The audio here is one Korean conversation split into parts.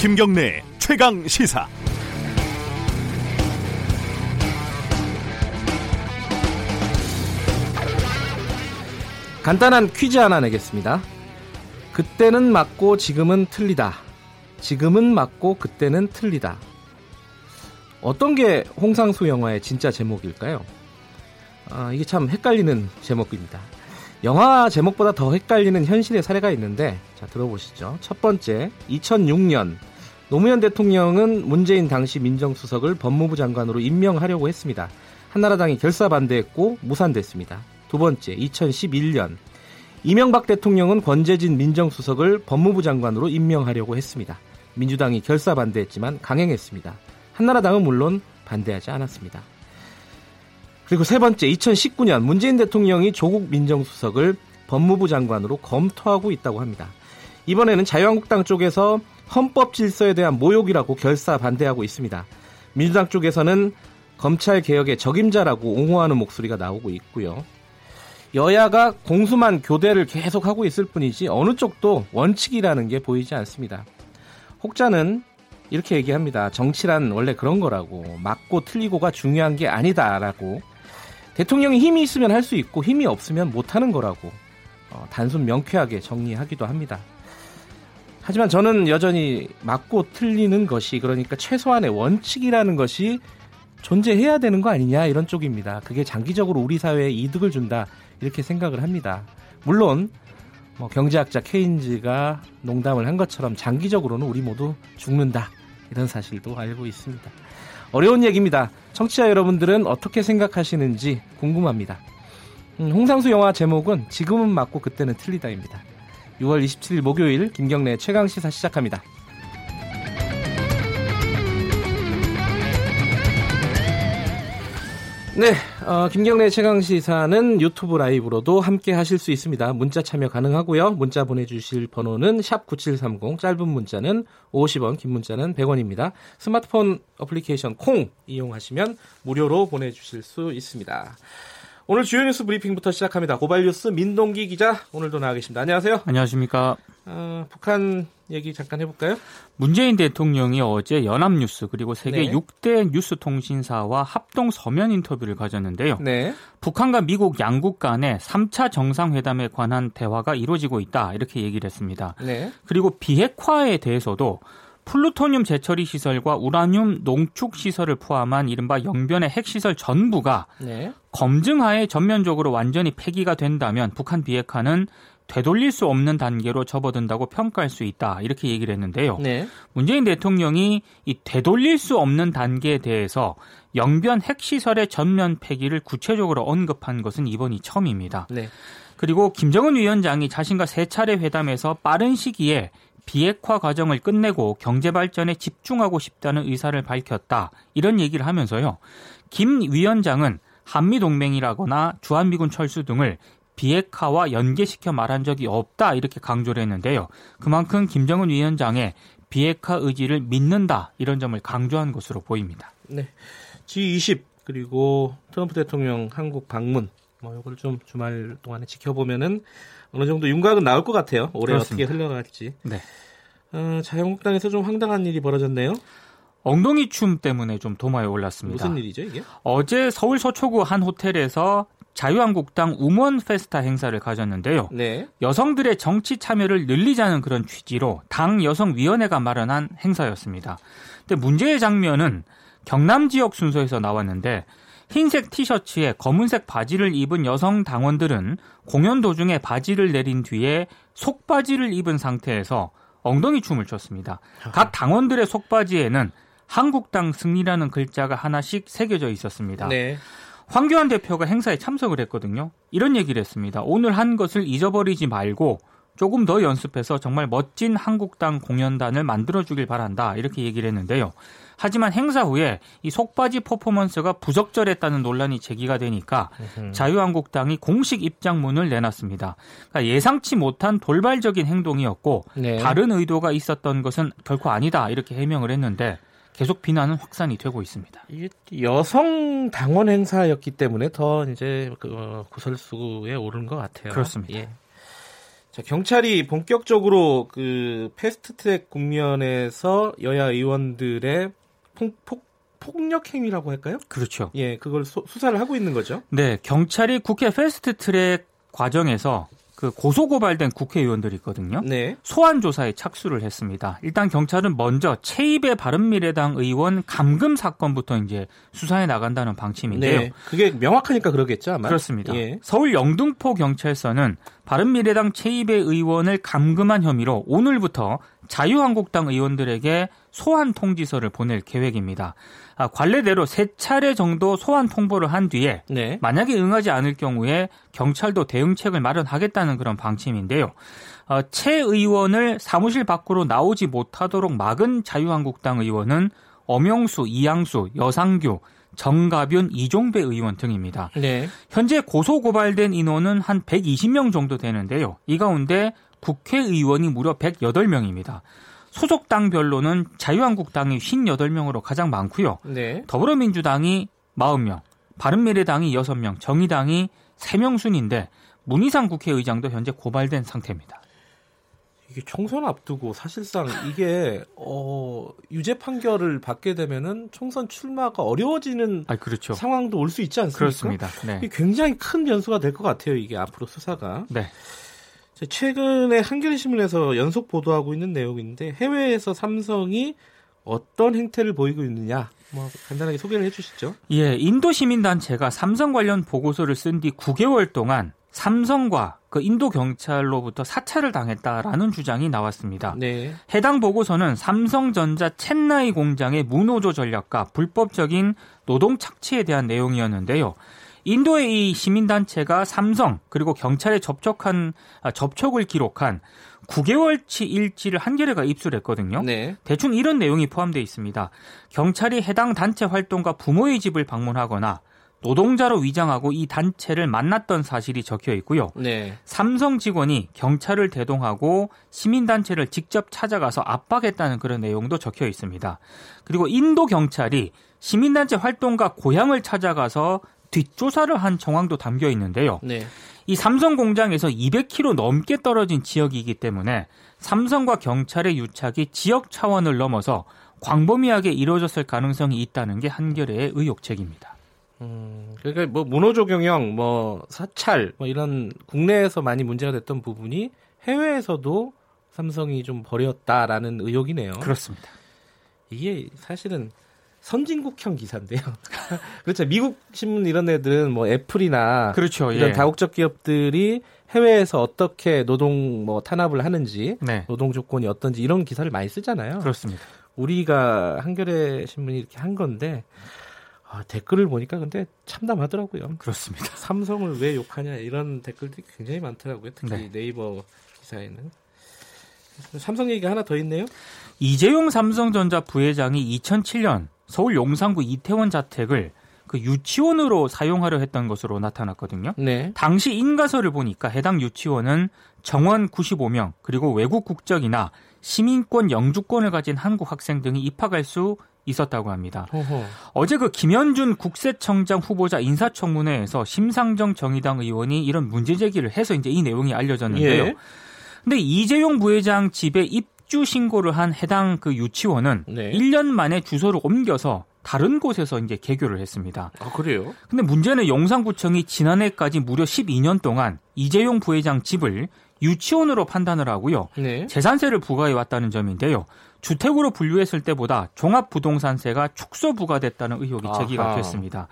김경래 최강 시사. 간단한 퀴즈 하나 내겠습니다. 그때는 맞고 지금은 틀리다. 지금은 맞고 그때는 틀리다. 어떤 게 홍상수 영화의 진짜 제목일까요? 아, 이게 참 헷갈리는 제목입니다. 영화 제목보다 더 헷갈리는 현실의 사례가 있는데 자 들어보시죠. 첫 번째 2006년 노무현 대통령은 문재인 당시 민정수석을 법무부 장관으로 임명하려고 했습니다. 한나라당이 결사 반대했고 무산됐습니다. 두 번째 2011년 이명박 대통령은 권재진 민정수석을 법무부 장관으로 임명하려고 했습니다. 민주당이 결사 반대했지만 강행했습니다. 한나라당은 물론 반대하지 않았습니다. 그리고 세 번째 2019년 문재인 대통령이 조국 민정수석을 법무부 장관으로 검토하고 있다고 합니다. 이번에는 자유한국당 쪽에서 헌법 질서에 대한 모욕이라고 결사 반대하고 있습니다. 민주당 쪽에서는 검찰 개혁의 적임자라고 옹호하는 목소리가 나오고 있고요. 여야가 공수만 교대를 계속하고 있을 뿐이지 어느 쪽도 원칙이라는 게 보이지 않습니다. 혹자는 이렇게 얘기합니다. 정치란 원래 그런 거라고 맞고 틀리고가 중요한 게 아니다라고 대통령이 힘이 있으면 할 수 있고 힘이 없으면 못하는 거라고 어, 단순 명쾌하게 정리하기도 합니다. 하지만 저는 여전히 맞고 틀리는 것이 그러니까 최소한의 원칙이라는 것이 존재해야 되는 거 아니냐 이런 쪽입니다. 그게 장기적으로 우리 사회에 이득을 준다 이렇게 생각을 합니다. 물론 뭐 경제학자 케인즈가 농담을 한 것처럼 장기적으로는 우리 모두 죽는다 이런 사실도 알고 있습니다. 어려운 얘기입니다. 청취자 여러분들은 어떻게 생각하시는지 궁금합니다. 음, 홍상수 영화 제목은 지금은 맞고 그때는 틀리다입니다. 6월 27일 목요일 김경래 최강 시사 시작합니다. 네, 어, 김경래 최강 시사는 유튜브 라이브로도 함께 하실 수 있습니다. 문자 참여 가능하고요. 문자 보내주실 번호는 샵 #9730 짧은 문자는 50원, 긴 문자는 100원입니다. 스마트폰 어플리케이션 콩 이용하시면 무료로 보내주실 수 있습니다. 오늘 주요 뉴스 브리핑부터 시작합니다. 고발 뉴스 민동기 기자 오늘도 나와 계십니다. 안녕하세요. 안녕하십니까. 어, 북한 얘기 잠깐 해볼까요? 문재인 대통령이 어제 연합뉴스 그리고 세계 네. 6대 뉴스 통신사와 합동 서면 인터뷰를 가졌는데요. 네. 북한과 미국 양국 간의 3차 정상회담에 관한 대화가 이루어지고 있다 이렇게 얘기를 했습니다. 네. 그리고 비핵화에 대해서도 플루토늄 재처리 시설과 우라늄 농축 시설을 포함한 이른바 영변의 핵시설 전부가 네. 검증하에 전면적으로 완전히 폐기가 된다면 북한 비핵화는 되돌릴 수 없는 단계로 접어든다고 평가할 수 있다 이렇게 얘기를 했는데요. 네. 문재인 대통령이 이 되돌릴 수 없는 단계에 대해서 영변 핵시설의 전면 폐기를 구체적으로 언급한 것은 이번이 처음입니다. 네. 그리고 김정은 위원장이 자신과 세 차례 회담에서 빠른 시기에 비핵화 과정을 끝내고 경제 발전에 집중하고 싶다는 의사를 밝혔다. 이런 얘기를 하면서요. 김 위원장은 한미 동맹이라거나 주한미군 철수 등을 비핵화와 연계시켜 말한 적이 없다 이렇게 강조를 했는데요. 그만큼 김정은 위원장의 비핵화 의지를 믿는다 이런 점을 강조한 것으로 보입니다. 네. G20 그리고 트럼프 대통령 한국 방문 뭐 이걸 좀 주말 동안에 지켜보면은 어느 정도 윤곽은 나올 것 같아요. 올해 그렇습니다. 어떻게 흘러갈지. 네. 어, 자유한국당에서 좀 황당한 일이 벌어졌네요. 엉덩이 춤 때문에 좀 도마에 올랐습니다. 무슨 일이죠 이게? 어제 서울 서초구 한 호텔에서 자유한국당 우먼 페스타 행사를 가졌는데요. 네. 여성들의 정치 참여를 늘리자는 그런 취지로 당 여성위원회가 마련한 행사였습니다. 근데 문제의 장면은 경남 지역 순서에서 나왔는데 흰색 티셔츠에 검은색 바지를 입은 여성 당원들은 공연 도중에 바지를 내린 뒤에 속바지를 입은 상태에서 엉덩이 춤을 췄습니다. 각 당원들의 속바지에는 한국당 승리라는 글자가 하나씩 새겨져 있었습니다. 네. 황교안 대표가 행사에 참석을 했거든요. 이런 얘기를 했습니다. 오늘 한 것을 잊어버리지 말고 조금 더 연습해서 정말 멋진 한국당 공연단을 만들어주길 바란다. 이렇게 얘기를 했는데요. 하지만 행사 후에 이 속바지 퍼포먼스가 부적절했다는 논란이 제기가 되니까 자유한국당이 공식 입장문을 내놨습니다. 그러니까 예상치 못한 돌발적인 행동이었고 네. 다른 의도가 있었던 것은 결코 아니다 이렇게 해명을 했는데 계속 비난은 확산이 되고 있습니다. 이게 여성 당원 행사였기 때문에 더 이제 그 어, 구설수에 오른 것 같아요. 그렇습니다. 예. 자, 경찰이 본격적으로 그 패스트트랙 국면에서 여야 의원들의 폭, 폭, 폭력 행위라고 할까요? 그렇죠. 예, 그걸 소, 수사를 하고 있는 거죠. 네, 경찰이 국회 패스트트랙 과정에서 그 고소 고발된 국회의원들이 있거든요. 네. 소환 조사에 착수를 했습니다. 일단 경찰은 먼저 최입의 바른미래당 의원 감금 사건부터 이제 수사해 나간다는 방침인데요. 네. 그게 명확하니까 그러겠죠, 아마. 그렇습니다. 예. 서울 영등포 경찰서는 바른미래당 최입의 의원을 감금한 혐의로 오늘부터 자유한국당 의원들에게 소환 통지서를 보낼 계획입니다. 아, 관례대로 세 차례 정도 소환 통보를 한 뒤에 네. 만약에 응하지 않을 경우에 경찰도 대응책을 마련하겠다는 그런 방침인데요. 어, 최 의원을 사무실 밖으로 나오지 못하도록 막은 자유한국당 의원은 엄영수, 이양수, 여상규, 정가균, 이종배 의원 등입니다. 네. 현재 고소 고발된 인원은 한 120명 정도 되는데요. 이 가운데 국회의원이 무려 108명입니다. 소속 당별로는 자유한국당이 58명으로 가장 많고요. 네. 더불어민주당이 40명, 바른미래당이 6명, 정의당이 3명 순인데 문희상 국회의장도 현재 고발된 상태입니다. 이게 총선 앞두고 사실상 이게 어, 유죄 판결을 받게 되면은 총선 출마가 어려워지는 아, 그렇죠. 상황도 올 수 있지 않습니까? 그렇습니다. 네. 굉장히 큰 변수가 될 것 같아요. 이게 앞으로 수사가. 네. 최근에 한겨레 신문에서 연속 보도하고 있는 내용인데 해외에서 삼성이 어떤 행태를 보이고 있느냐 뭐 간단하게 소개를 해주시죠. 예, 인도 시민단체가 삼성 관련 보고서를 쓴 뒤 9개월 동안 삼성과 그 인도 경찰로부터 사찰을 당했다라는 주장이 나왔습니다. 네. 해당 보고서는 삼성전자 첸나이 공장의 무노조 전략과 불법적인 노동 착취에 대한 내용이었는데요. 인도의 이 시민단체가 삼성 그리고 경찰에 접촉한 아, 접촉을 기록한 9개월치 일지를 한겨레가 입수했거든요. 네. 대충 이런 내용이 포함되어 있습니다. 경찰이 해당 단체 활동과 부모의 집을 방문하거나 노동자로 위장하고 이 단체를 만났던 사실이 적혀 있고요. 네. 삼성 직원이 경찰을 대동하고 시민단체를 직접 찾아가서 압박했다는 그런 내용도 적혀 있습니다. 그리고 인도 경찰이 시민단체 활동가 고향을 찾아가서 뒷조사를 한 정황도 담겨 있는데요. 네. 이 삼성 공장에서 200km 넘게 떨어진 지역이기 때문에 삼성과 경찰의 유착이 지역 차원을 넘어서 광범위하게 이루어졌을 가능성이 있다는 게 한겨레의 의혹책입니다. 음, 그러니까 뭐 문호조 경영, 뭐 사찰, 뭐 이런 국내에서 많이 문제가 됐던 부분이 해외에서도 삼성이 좀 버렸다라는 의혹이네요. 그렇습니다. 이게 사실은 선진국형 기사인데요. 그렇죠. 미국 신문 이런 애들은 뭐 애플이나 그렇죠. 이런 예. 다국적 기업들이 해외에서 어떻게 노동 뭐 탄압을 하는지, 네. 노동 조건이 어떤지 이런 기사를 많이 쓰잖아요. 그렇습니다. 우리가 한겨레 신문이 이렇게 한 건데 아, 댓글을 보니까 근데 참담하더라고요. 그렇습니다. 삼성을 왜 욕하냐 이런 댓글들이 굉장히 많더라고요. 특히 네. 네이버 기사에는. 삼성 얘기가 하나 더 있네요. 이재용 삼성전자 부회장이 2007년 서울 용산구 이태원 자택을 그 유치원으로 사용하려 했던 것으로 나타났거든요. 네. 당시 인가서를 보니까 해당 유치원은 정원 95명 그리고 외국 국적이나 시민권 영주권을 가진 한국 학생 등이 입학할 수 있었다고 합니다. 어허. 어제 그 김현준 국세청장 후보자 인사청문회에서 심상정 정의당 의원이 이런 문제 제기를 해서 이제 이 내용이 알려졌는데요. 예. 근데 이재용 부회장 집에 입 입주 신고를 한 해당 그 유치원은 네. 1년 만에 주소를 옮겨서 다른 곳에서 이제 개교를 했습니다. 아, 그래요? 근데 문제는 용산구청이 지난해까지 무려 12년 동안 이재용 부회장 집을 유치원으로 판단을 하고요. 네. 재산세를 부과해 왔다는 점인데요. 주택으로 분류했을 때보다 종합부동산세가 축소 부과됐다는 의혹이 제기가 됐습니다.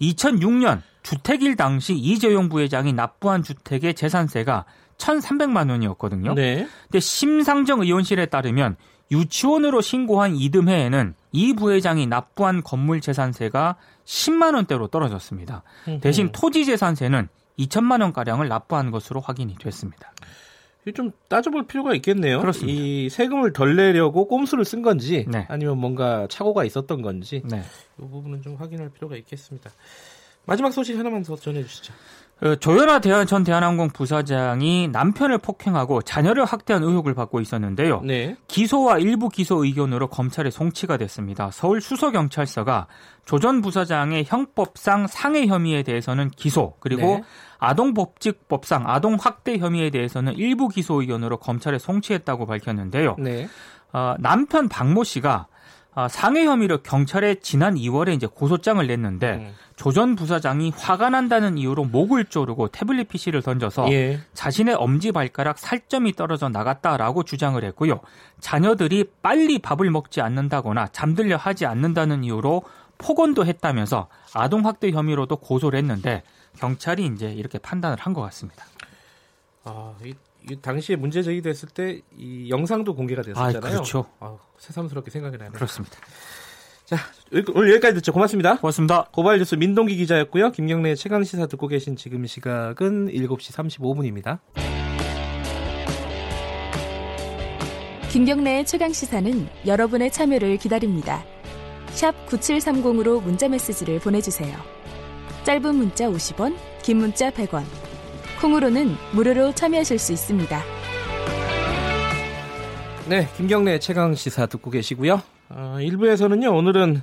2006년 주택일 당시 이재용 부회장이 납부한 주택의 재산세가 1,300만 원이었거든요. 네. 근데 심상정 의원실에 따르면 유치원으로 신고한 이듬해에는 이 부회장이 납부한 건물 재산세가 10만 원대로 떨어졌습니다. 대신 토지 재산세는 2천만 원 가량을 납부한 것으로 확인이 됐습니다. 좀 따져볼 필요가 있겠네요. 그렇습니다. 이 세금을 덜 내려고 꼼수를 쓴 건지 네. 아니면 뭔가 착오가 있었던 건지 네. 이 부분은 좀 확인할 필요가 있겠습니다. 마지막 소식 하나만 더 전해주시죠. 그 조현아 대한 전 대한항공 부사장이 남편을 폭행하고 자녀를 학대한 의혹을 받고 있었는데요. 네. 기소와 일부 기소 의견으로 검찰에 송치가 됐습니다. 서울 수서경찰서가 조 전 부사장의 형법상 상해 혐의에 대해서는 기소 그리고 네. 아동복직법상 아동학대 혐의에 대해서는 일부 기소 의견으로 검찰에 송치했다고 밝혔는데요. 네. 어, 남편 박모 씨가 아, 상해 혐의로 경찰에 지난 2월에 이제 고소장을 냈는데 음. 조전 부사장이 화가 난다는 이유로 목을 조르고 태블릿 PC를 던져서 예. 자신의 엄지 발가락 살점이 떨어져 나갔다라고 주장을 했고요. 자녀들이 빨리 밥을 먹지 않는다거나 잠들려 하지 않는다는 이유로 폭언도 했다면서 아동 학대 혐의로도 고소를 했는데 경찰이 이제 이렇게 판단을 한 것 같습니다. 아, 이, 이 당시에 문제 제기됐을 때 이 영상도 공개가 됐었잖아요. 아, 그렇죠. 아, 새삼스럽게 생각이 나네요. 그렇습니다. 자, 오늘 여기까지 듣죠. 고맙습니다. 고맙습니다. 고발 뉴스 민동기 기자였고요. 김경래 최강 시사 듣고 계신 지금 시각은 7시 35분입니다. 김경래의 최강 시사는 여러분의 참여를 기다립니다. 샵 9730으로 문자 메시지를 보내 주세요. 짧은 문자 50원, 긴 문자 100원. 콩으로는 무료로 참여하실 수 있습니다. 네, 김경래 최강 시사 듣고 계시고요. 어, 1부에서는요, 오늘은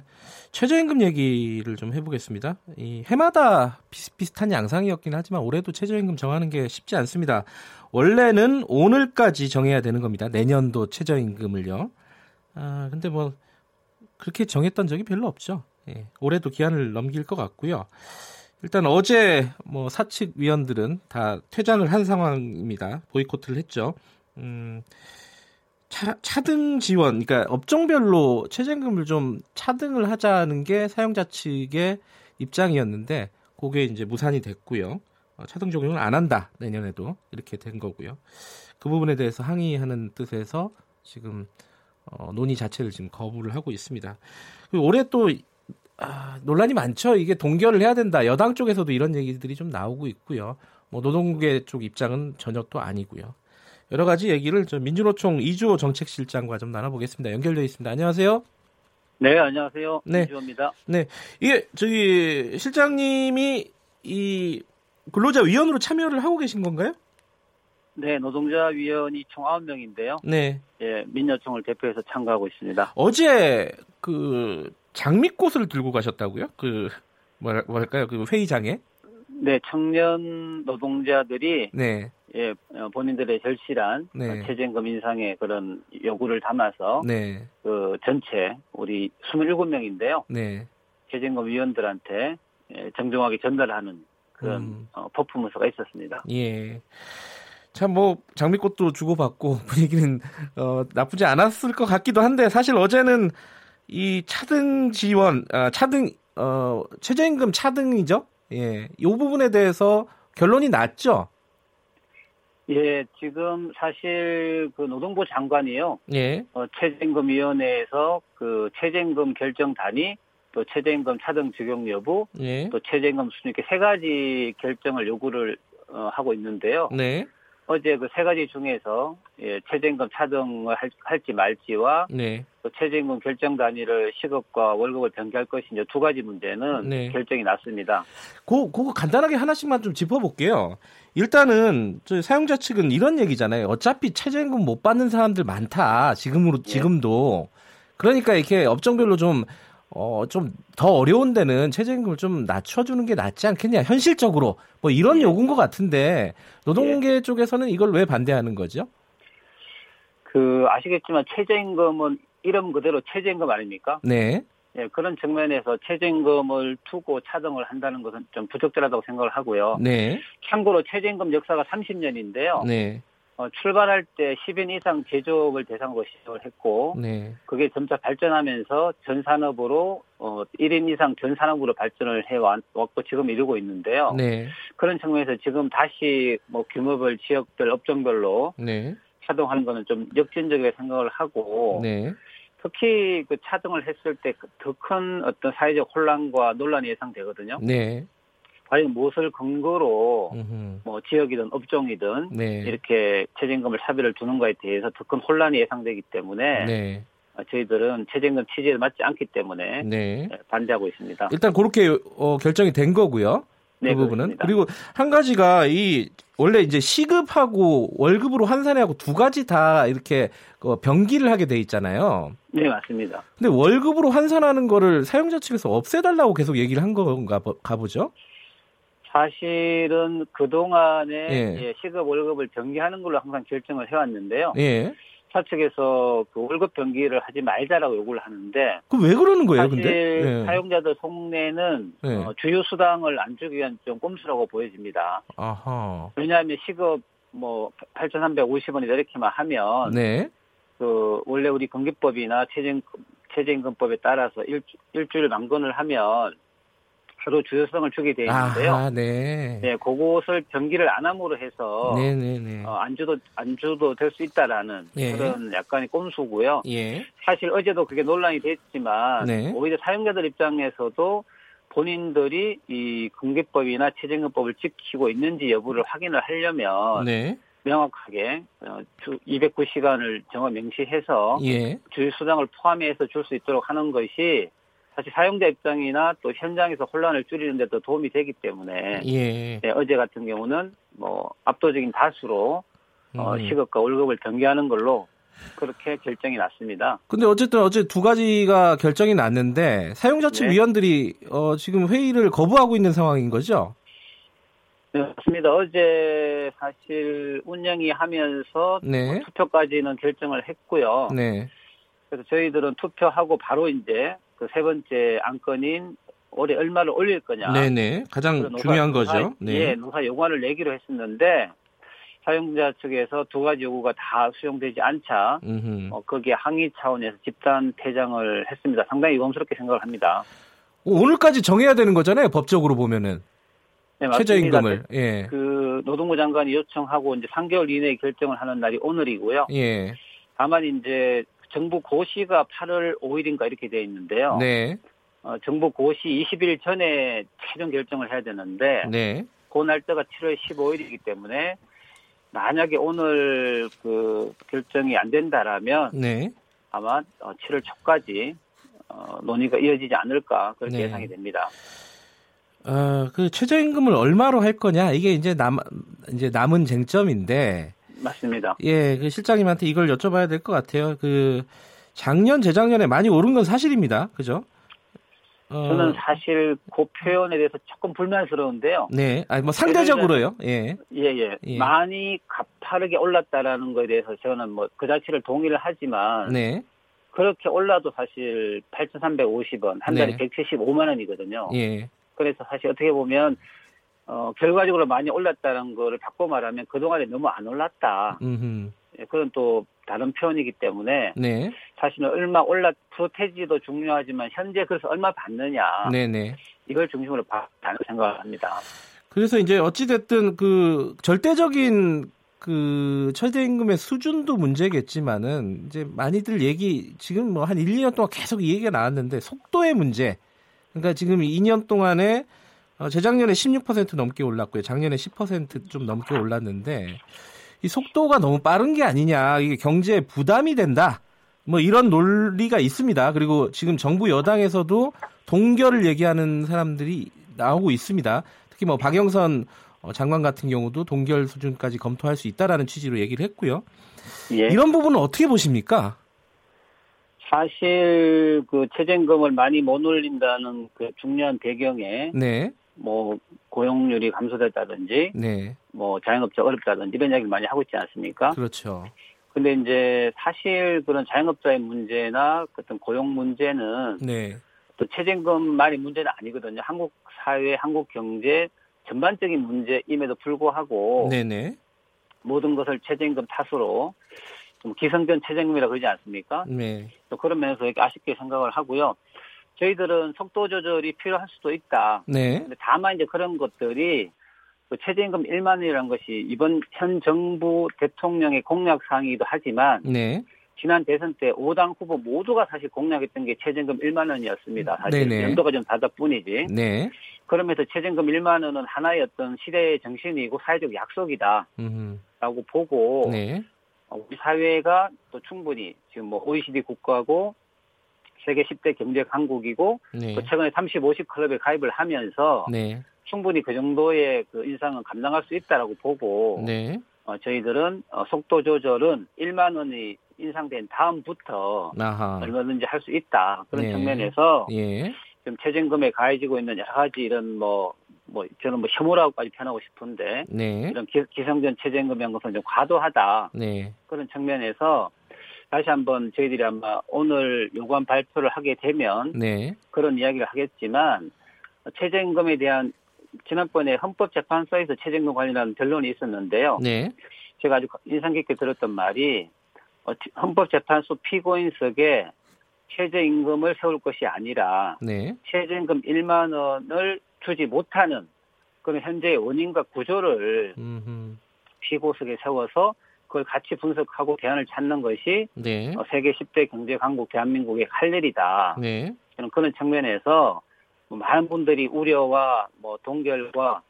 최저임금 얘기를 좀 해보겠습니다. 이 해마다 비슷비슷한 양상이었긴 하지만 올해도 최저임금 정하는 게 쉽지 않습니다. 원래는 오늘까지 정해야 되는 겁니다. 내년도 최저임금을요. 아, 근데 뭐, 그렇게 정했던 적이 별로 없죠. 예, 올해도 기한을 넘길 것 같고요. 일단 어제 뭐 사측 위원들은 다 퇴장을 한 상황입니다. 보이콧을 했죠. 음, 차, 차등 지원, 그러니까 업종별로 최저임금을 좀 차등을 하자는 게 사용자 측의 입장이었는데 그게 이제 무산이 됐고요. 어, 차등 적용을 안 한다 내년에도 이렇게 된 거고요. 그 부분에 대해서 항의하는 뜻에서 지금 어, 논의 자체를 지금 거부를 하고 있습니다. 올해 또 아, 논란이 많죠. 이게 동결을 해야 된다. 여당 쪽에서도 이런 얘기들이 좀 나오고 있고요. 뭐 노동계 쪽 입장은 전혀 또 아니고요. 여러 가지 얘기를 좀 민주노총 이주호 정책실장과 좀 나눠보겠습니다. 연결되어 있습니다. 안녕하세요. 네, 안녕하세요. 네. 이주호입니다. 네, 이게 저기 실장님이 이 근로자 위원으로 참여를 하고 계신 건가요? 네, 노동자 위원이 총 9명인데요. 네. 예, 민여총을 대표해서 참가하고 있습니다. 어제 그 장미꽃을 들고 가셨다고요? 그 뭐랄까요? 그 회의장에? 네, 청년 노동자들이 네. 예, 어, 본인들의 절실한 네. 최저임금 인상의 그런 요구를 담아서 네. 그 전체 우리 27명인데요. 네. 최저임금 위원들한테 예, 정정하게 전달하는 그런 음. 어, 퍼포먼스가 있었습니다. 예. 참 뭐 장미꽃도 주고받고 분위기는 어, 나쁘지 않았을 것 같기도 한데 사실 어제는 이 차등 지원, 아, 차등, 어, 최저임금 차등이죠? 예. 이 부분에 대해서 결론이 났죠? 예, 지금 사실 그 노동부 장관이요. 예. 어, 최저임금위원회에서 그 최저임금 결정 단위, 또 최저임금 차등 적용 여부, 예. 또 최저임금 수준 이렇게 세 가지 결정을 요구를 어, 하고 있는데요. 네. 어제 그 세 가지 중에서 예, 최저임금 차등을 할, 지 말지와 네. 또 최저임금 결정 단위를 시급과 월급을 변경할 이제 두 가지 문제는 네. 결정이 났습니다. 그, 그거 간단하게 하나씩만 좀 짚어볼게요. 일단은 저 사용자 측은 이런 얘기잖아요. 어차피 최저임금 못 받는 사람들 많다. 지금으로 예. 지금도 그러니까 이렇게 업종별로 좀 어, 좀 더 어려운 데는 최저임금을 좀 낮춰주는 게 낫지 않겠냐, 현실적으로. 뭐 이런 예. 요구인 것 같은데, 노동계 예. 쪽에서는 이걸 왜 반대하는 거죠? 그, 아시겠지만 최저임금은 이름 그대로 최저임금 아닙니까? 네. 예, 그런 측면에서 최저임금을 두고 차등을 한다는 것은 좀 부적절하다고 생각을 하고요. 네. 참고로 최저임금 역사가 30년인데요. 네. 어, 출발할 때 10인 이상 제조업을 대상으로 시작을 했고, 네. 그게 점차 발전하면서 전 산업으로 어, 1인 이상 전 산업으로 발전을 해왔고 지금 이루고 있는데요. 네. 그런 측면에서 지금 다시 뭐 규모별 지역별 업종별로 네. 차등하는 거는 좀 역전적이라 생각을 하고, 네. 특히 그 차등을 했을 때 더 큰 어떤 사회적 혼란과 논란이 예상되거든요. 네. 과연 무엇을 근거로 음흠. 뭐 지역이든 업종이든 네. 이렇게 최저임금을 차별을 두는 거에 대해서 더 큰 혼란이 예상되기 때문에 네. 저희들은 최저임금 취지에 맞지 않기 때문에 네. 반대하고 있습니다. 일단 그렇게 어, 결정이 된 거고요. 네, 그 부분은 그렇습니다. 그리고 한 가지가 이 원래 이제 시급하고 월급으로 환산하고 두 가지 다 이렇게 그 병기를 하게 돼 있잖아요. 네 맞습니다. 근데 월급으로 환산하는 거를 사용자 측에서 없애달라고 계속 얘기를 한 건가 가보죠? 사실은 그 동안에 예. 시급 월급을 병기하는 걸로 항상 결정을 해왔는데요. 예. 사측에서 그 월급 변기를 하지 말자라고 요구를 하는데 그 왜 그러는 거예요, 사실 근데? 네. 사용자들 속내는 네. 어, 주요 수당을 안 주기 위한 좀 꼼수라고 보여집니다. 아하. 왜냐하면 시급 뭐 8,350원이다 이렇게만 하면 네. 그 원래 우리 건기법이나 최저임 최저임금법에 따라서 일, 일주일 만건을 하면 서로 주요성을 주게 되어 있는데요. 아, 네. 네, 그것을 변기를 안 함으로 해서 네네네. 네, 네. 어, 안주도 안주도 될 수 있다라는 예. 그런 약간의 꼼수고요. 예. 사실 어제도 그게 논란이 됐지만 네. 오히려 사용자들 입장에서도 본인들이 이 공개법이나 최저임금법을 지키고 있는지 여부를 확인을 하려면 네. 명확하게 어, 주 209시간을 정확 명시해서 예. 주유 수당을 포함해서 줄 수 있도록 하는 것이 사실 사용자 입장이나 또 현장에서 혼란을 줄이는 데도 도움이 되기 때문에 예. 네, 어제 같은 경우는 뭐 압도적인 다수로 어, 음. 시급과 월급을 변경하는 걸로 그렇게 결정이 났습니다. 근데 어쨌든 어제 두 가지가 결정이 났는데 사용자 측 네. 위원들이 어, 지금 회의를 거부하고 있는 상황인 거죠? 네, 맞습니다. 어제 사실 운영이 하면서 네. 뭐 투표까지는 결정을 했고요. 네. 그래서 저희들은 투표하고 바로 이제 그 세 번째 안건인 올해 얼마를 올릴 거냐. 네네. 가장 노사, 중요한 노사, 거죠. 네. 예, 노사 요구안을 내기로 했었는데 사용자 측에서 두 가지 요구가 다 수용되지 않자 어, 거기에 항의 차원에서 집단 퇴장을 했습니다. 상당히 위험스럽게 생각을 합니다. 오늘까지 정해야 되는 거잖아요. 법적으로 보면은. 네, 최저임금을. 예. 그 노동부 장관이 요청하고 이제 3개월 이내에 결정을 하는 날이 오늘이고요. 예. 다만 이제 정부 고시가 8월 5일인가 이렇게 되어 있는데요. 네. 어, 정부 고시 20일 전에 최종 결정을 해야 되는데 네. 그 날짜가 7월 15일이기 때문에 만약에 오늘 그 결정이 안 된다라면 네. 아마 7월 어, 초까지 어, 논의가 이어지지 않을까 그렇게 네. 예상이 됩니다. 어, 그 최저임금을 얼마로 할 거냐 이게 이제 남 이제 남은 쟁점인데 맞습니다. 예, 그 실장님한테 이걸 여쭤봐야 될 것 같아요. 그 작년 재작년에 많이 오른 건 사실입니다. 그죠? 어... 저는 사실 그 표현에 대해서 조금 불만스러운데요. 네, 아니 뭐 상대적으로요. 예. 예, 예. 예. 많이 가파르게 올랐다라는 거에 대해서 저는 뭐 그 자체를 동의를 하지만 네. 그렇게 올라도 사실 8,350원, 한 달에 네. 175만 원이거든요. 예. 그래서 사실 어떻게 보면 어, 결과적으로 많이 올랐다는 거를 바꿔 말하면 그동안에 너무 안 올랐다. 예, 그건 또 다른 표현이기 때문에 네. 사실은 얼마 올랐 프로테지도 중요하지만 현재 그래서 얼마 받느냐 네네. 이걸 중심으로 받다는 생각을 합니다. 그래서 이제 어찌 됐든 그 절대적인 그 최저임금의 수준도 문제겠지만은 이제 많이들 얘기 지금 뭐 한 1, 2년 동안 계속 이 얘기가 나왔는데 속도의 문제. 그러니까 지금 2년 동안에 어, 재작년에 16% 넘게 올랐고요. 작년에 10%좀 넘게 올랐는데 이 속도가 너무 빠른 게 아니냐. 이게 경제에 부담이 된다. 뭐 이런 논리가 있습니다. 그리고 지금 정부 여당에서도 동결을 얘기하는 사람들이 나오고 있습니다. 특히 뭐 박영선 어, 장관 같은 경우도 동결 수준까지 검토할 수 있다라는 취지로 얘기를 했고요. 예. 이런 부분은 어떻게 보십니까? 사실 그 최저임금을 많이 못 올린다는 그 중요한 배경에 네. 뭐 고용률이 감소됐다든지 네. 뭐 자영업자 어렵다든지 이런 이야기를 많이 하고 있지 않습니까? 그렇죠. 근데 이제 사실 그런 자영업자의 문제나 어떤 고용 문제는 네. 또 최저임금만이 문제는 아니거든요. 한국 사회, 한국 경제 전반적인 문제임에도 불구하고 네네. 모든 것을 최저임금 탓으로 좀 기성전 최저임금이라 고 그러지 않습니까? 네. 또 그런 면에서 이렇게 아쉽게 생각을 하고요. 저희들은 속도 조절이 필요할 수도 있다. 네. 다만 이제 그런 것들이 그 최저임금 1만 원이라는 것이 이번 현 정부 대통령의 공약 사항이기도 하지만 네. 지난 대선 때 5당 후보 모두가 사실 공약했던 게 최저임금 1만 원이었습니다. 사실 네네. 연도가 좀 다다 뿐이지. 네. 그러면서 최저임금 1만 원은 하나의 어떤 시대의 정신이고 사회적 약속이다. 음흠. 라고 보고 네. 우리 사회가 또 충분히 지금 뭐 OECD 국가고 세계 10대 경제 강국이고 네. 또 최근에 30, 50 클럽에 가입을 하면서 네. 충분히 그 정도의 그 인상은 감당할 수 있다라고 보고 네. 어, 저희들은 어, 속도 조절은 1만 원이 인상된 다음부터 아하. 얼마든지 할 수 있다 그런 네. 측면에서 예. 지금 최저임금에 가해지고 있는 여러 가지 이런 뭐뭐 뭐 저는 뭐 혐오라고까지 표현하고 싶은데 네. 이런 기, 성전 최저임금 연금은 좀 과도하다 네. 그런 측면에서 다시 한번 저희들이 아마 오늘 요구안 발표를 하게 되면 네. 그런 이야기를 하겠지만 최저임금에 대한 지난번에 헌법재판소에서 최저임금 관련한 변론이 있었는데요. 네. 제가 아주 인상 깊게 들었던 말이 어, 헌법재판소 피고인석에 최저임금을 세울 것이 아니라 네. 최저임금 1만 원을 주지 못하는 그런 현재의 원인과 구조를 음흠. 피고석에 세워서 그걸 같이 분석하고 대안을 찾는 것이 네. 어, 세계 10대 경제 강국 대한민국의 할 일이다. 네. 저는 그런 측면에서 뭐 많은 분들이 우려와 뭐 동결과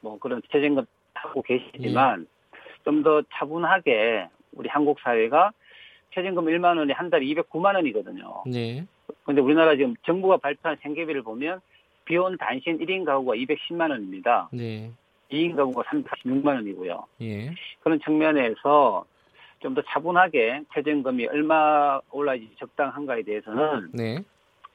뭐 그런 최저임금 하고 계시지만 네. 좀더 차분하게 우리 한국 사회가 최저임금 1만 원이 한 달에 209만 원이거든요. 네. 근데 우리나라 지금 정부가 발표한 생계비를 보면 비혼 단신 1인 가구가 210만 원입니다. 네. 2인 가구가 346만 원이고요. 예. 그런 측면에서 좀 더 차분하게 최저임금이 얼마 올라야지 적당한가에 대해서는 네.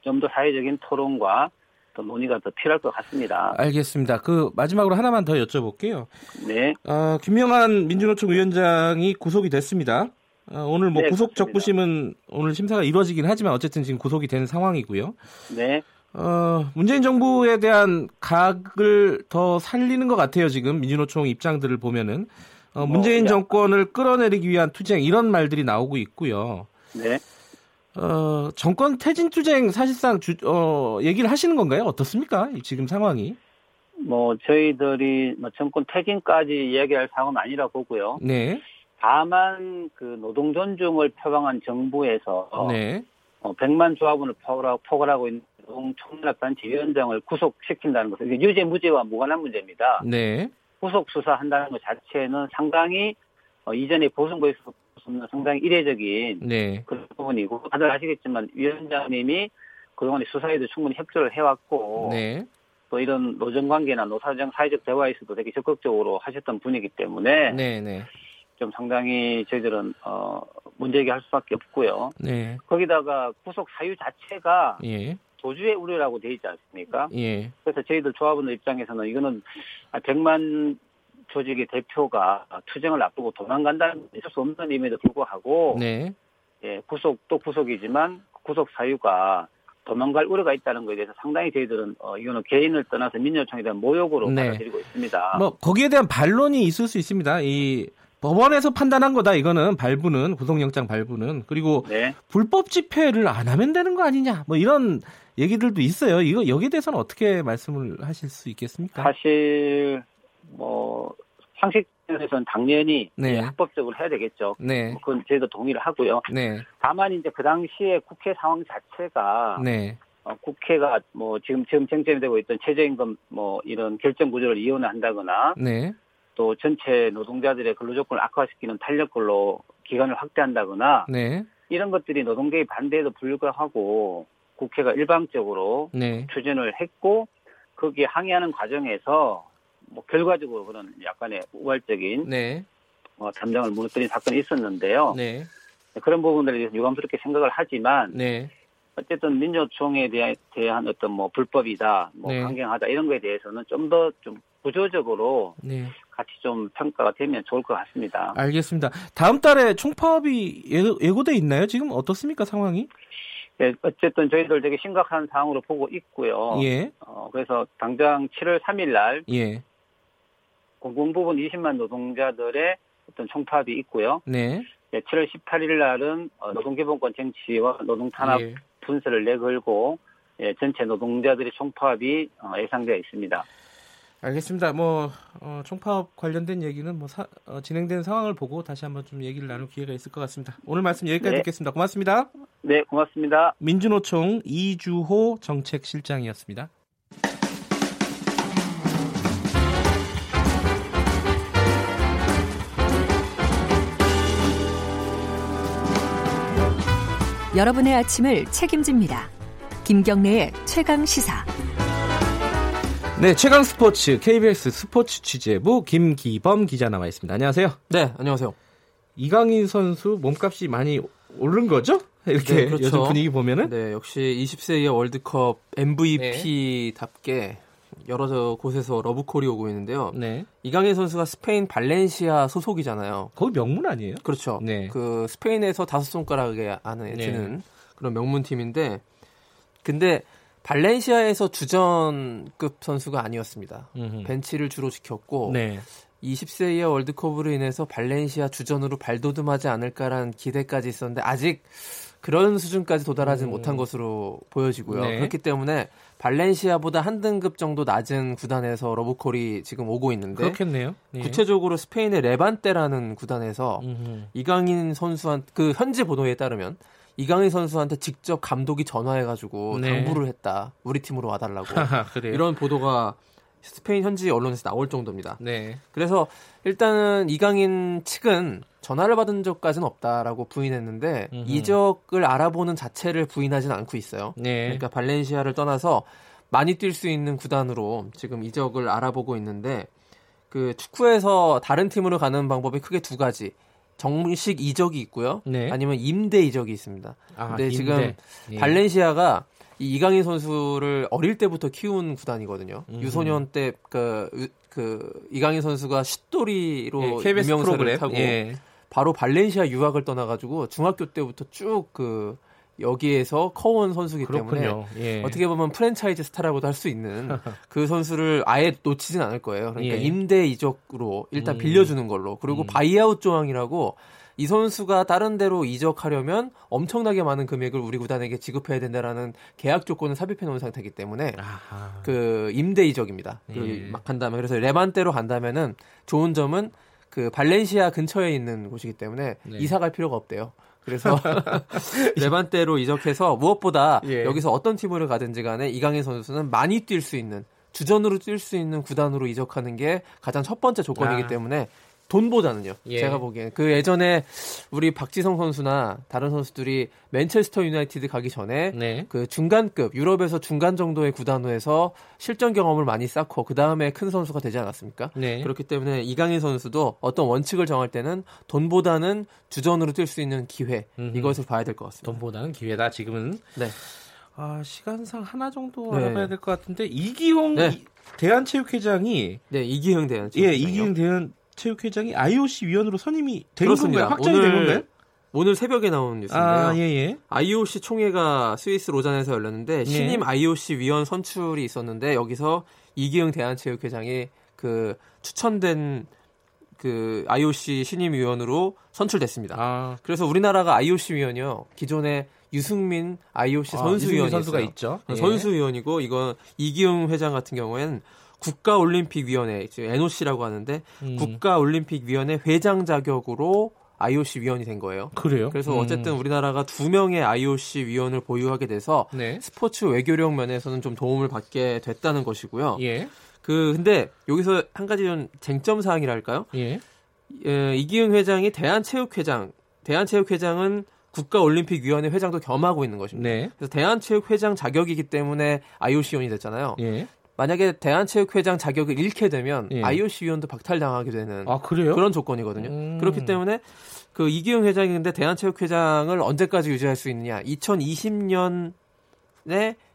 좀 더 사회적인 토론과 또 논의가 더 필요할 것 같습니다. 알겠습니다. 그 마지막으로 하나만 더 여쭤볼게요. 네. 어, 김명한 민주노총 위원장이 구속이 됐습니다. 어, 오늘 뭐 네, 구속 적부심은 오늘 심사가 이루어지긴 하지만 어쨌든 지금 구속이 된 상황이고요. 네. 어, 문재인 정부에 대한 각을 더 살리는 것 같아요. 지금 민주노총 입장들을 보면은 어, 문재인 뭐, 정권을 끌어내리기 위한 투쟁 이런 말들이 나오고 있고요. 네. 어, 정권 퇴진 투쟁 사실상 주, 어, 얘기를 하시는 건가요? 어떻습니까? 지금 상황이? 뭐 저희들이 뭐 정권 퇴진까지 이야기할 상황은 아니라 보고요. 네. 다만 그 노동 존중을 표방한 정부에서 네. 어, 100만 조합원을 포괄하고 있는 노동총연합단체 위원장을 구속시킨다는 것은 유죄 무죄와 무관한 문제입니다. 네. 구속 수사한다는 것 자체는 상당히 어, 이전에 보선거에서 상당히 이례적인 네. 그런 부분이고 다들 아시겠지만 위원장님이 그동안에 수사에도 충분히 협조를 해왔고 네. 또 이런 노정관계나 노사정 사회적 대화에서도 되게 적극적으로 하셨던 분이기 때문에 네, 네. 좀 상당히 저희들은 어 문제제기할 수밖에 없고요. 네. 거기다가 구속 사유 자체가 예. 도주의 우려라고 돼 있지 않습니까? 예. 그래서 저희들 조합원들 입장에서는 이거는 100만 조직의 대표가 투쟁을 앞두고 도망간다는 있을 수 없는 의미에도 불구하고 네. 예, 구속도 구속이지만 구속 사유가 도망갈 우려가 있다는 것에 대해서 상당히 저희들은 어, 이거는 개인을 떠나서 민주노총에 대한 모욕으로 네. 받아들이고 있습니다. 뭐 거기에 대한 반론이 있을 수 있습니다. 이 법원에서 판단한 거다 이거는 발부는 구속영장 발부는 그리고 네. 불법 집회를 안 하면 되는 거 아니냐 뭐 이런 얘기들도 있어요. 이거 여기에 대해서는 어떻게 말씀을 하실 수 있겠습니까? 사실 뭐 상식에서는 당연히 네. 합법적으로 해야 되겠죠. 네. 뭐 그건 저희도 동의를 하고요. 네. 다만 이제 그 당시에 국회 상황 자체가 네. 어, 국회가 뭐 지금 지금 쟁점이 되고 있던 최저임금 뭐 이런 결정 구조를 이혼한다거나 네. 또 전체 노동자들의 근로조건을 악화시키는 탄력근로 기간을 확대한다거나 네. 이런 것들이 노동계의 반대에도 불구하고 국회가 일방적으로 네. 추진을 했고 거기에 항의하는 과정에서 뭐 결과적으로 그런 약간의 우발적인 네. 뭐 담장을 무너뜨린 사건이 있었는데요. 네. 그런 부분들에 대해서 유감스럽게 생각을 하지만 네. 어쨌든 민주총에 대한, 대한 어떤 뭐 불법이다, 뭐 네. 강경하다 이런 거에 대해서는 좀 더좀 좀 구조적으로 네. 같이 좀 평가가 되면 좋을 것 같습니다. 알겠습니다. 다음 달에 총파업이 예고, 돼 있나요? 지금 어떻습니까 상황이? 네, 어쨌든 저희들 되게 심각한 상황으로 보고 있고요. 예. 어, 그래서 당장 7월 3일 날 예. 공공 부분 20만 노동자들의 어떤 총파업이 있고요. 네. 네 7월 18일 날은 어, 노동기본권 쟁취와 노동탄압 예. 분쇄를 내걸고 예, 전체 노동자들의 총파업이 어, 예상되어 있습니다. 알겠습니다. 뭐 어, 총파업 관련된 얘기는 뭐 사, 어, 진행된 상황을 보고 다시 한번 좀 얘기를 나눌 기회가 있을 것 같습니다. 오늘 말씀 여기까지 네. 듣겠습니다. 고맙습니다. 네, 고맙습니다. 민주노총 이주호 정책실장이었습니다. 여러분의 아침을 책임집니다. 김경래의 최강 시사. 네, 최강 스포츠 KBS 스포츠 취재부 김기범 기자 나와 있습니다. 안녕하세요. 네, 안녕하세요. 이강인 선수 몸값이 많이 오른 거죠? 이렇게 네, 그렇죠. 요즘 분위기 보면은 네, 역시 20세 이하 월드컵 MVP답게 네. 여러 곳에서 러브콜이 오고 있는데요. 네. 이강인 선수가 스페인 발렌시아 소속이잖아요. 거기 명문 아니에요? 그렇죠. 네. 그 스페인에서 다섯 손가락에 안에 네. 드는 그런 명문 팀인데 근데 발렌시아에서 주전급 선수가 아니었습니다. 음흠. 벤치를 주로 지켰고 네. 20세 이하 월드컵으로 인해서 발렌시아 주전으로 발돋움하지 않을까라는 기대까지 있었는데 아직 그런 수준까지 도달하지 음. 못한 것으로 보여지고요. 네. 그렇기 때문에 발렌시아보다 한 등급 정도 낮은 구단에서 러브콜이 지금 오고 있는데 그렇겠네요. 네. 구체적으로 스페인의 레반테라는 구단에서 음흠. 이강인 선수한 그 현지 보도에 따르면 이강인 선수한테 직접 감독이 전화해가지고 네. 당부를 했다. 우리 팀으로 와달라고 이런 보도가 스페인 현지 언론에서 나올 정도입니다. 네. 그래서 일단은 이강인 측은 전화를 받은 적까지는 없다라고 부인했는데 음흠. 이적을 알아보는 자체를 부인하지는 않고 있어요. 네. 그러니까 발렌시아를 떠나서 많이 뛸 수 있는 구단으로 지금 이적을 알아보고 있는데 그 축구에서 다른 팀으로 가는 방법이 크게 두 가지. 정식 이적이 있고요. 네. 아니면 임대 이적이 있습니다. 아, 근데 임대. 지금 예. 발렌시아가 이 이강인 선수를 어릴 때부터 키운 구단이거든요. 음. 유소년 때그 그 이강인 선수가 슛돌이로 예, 유명세를 타고 예. 바로 발렌시아 유학을 떠나가지고 중학교 때부터 쭉그 여기에서 커온 선수기 그렇군요. 때문에 예. 어떻게 보면 프랜차이즈 스타라고도 할 수 있는 그 선수를 아예 놓치진 않을 거예요. 그러니까 예. 임대 이적으로 일단 음. 빌려주는 걸로 그리고 음. buyout 조항이라고 이 선수가 다른 데로 이적하려면 엄청나게 많은 금액을 우리 구단에게 지급해야 된다라는 계약 조건을 삽입해 놓은 상태이기 때문에 아하. 그 임대 이적입니다. 그 예. 막 한다면 그래서 레반테로 간다면은 좋은 점은 그 발렌시아 근처에 있는 곳이기 때문에 네. 이사 갈 필요가 없대요. 그래서 레반테로 이적해서 무엇보다 예. 여기서 어떤 팀으로 가든지 간에 이강인 선수는 많이 뛸 수 있는 주전으로 뛸 수 있는 구단으로 이적하는 게 가장 첫 번째 조건이기 아. 때문에 돈보다는요. 예. 제가 보기엔 그 예전에 우리 박지성 선수나 다른 선수들이 맨체스터 유나이티드 가기 전에 네. 그 중간급 유럽에서 중간 정도의 구단에서 실전 경험을 많이 쌓고 그 다음에 큰 선수가 되지 않았습니까? 네. 그렇기 때문에 이강인 선수도 어떤 원칙을 정할 때는 돈보다는 주전으로 뛸 수 있는 기회 음흠. 이것을 봐야 될 것 같습니다. 돈보다는 기회다 지금은. 네. 아 시간상 하나 정도 네. 알아봐야 될 것 같은데 이기용 네. 대한체육회장이 네 이기용 대한 예 이기용 대한 체육회장이 IOC 위원으로 선임이 된 그렇습니다. 건가요? 확정이 오늘, 된 건가요? 오늘 새벽에 나온 뉴스인데요. 아, 예, 예. IOC 총회가 스위스 로잔에서 열렸는데 예. 신임 IOC 위원 선출이 있었는데 여기서 이기영 대한체육회장이 그 추천된 그 IOC 신임 위원으로 선출됐습니다. 아. 그래서 우리나라가 IOC 위원이요. 기존에 유승민 IOC 아, 선수 위원이 선수가 있죠. 예. 선수 위원이고 이건 이기용 회장 같은 경우에는 국가올림픽위원회, NOC라고 하는데 음. 국가올림픽위원회 회장 자격으로 IOC 위원이 된 거예요. 그래요? 그래서 음. 어쨌든 우리나라가 두 명의 IOC 위원을 보유하게 돼서 네. 스포츠 외교력 면에서는 좀 도움을 받게 됐다는 것이고요. 예. 그 근데 여기서 한 가지 좀 쟁점 사항이랄까요? 예. 예, 이기흥 회장이 대한체육회장, 대한체육회장은 국가올림픽위원회 회장도 겸하고 있는 것입니다. 네. 그래서 대한체육회장 자격이기 때문에 IOC 위원이 됐잖아요. 예. 만약에 대한체육회장 자격을 잃게 되면 예. IOC 위원도 박탈당하게 되는 아, 그런 조건이거든요. 음. 그렇기 때문에 그 이기용 회장인데 대한체육회장을 언제까지 유지할 수 있느냐? 2020년에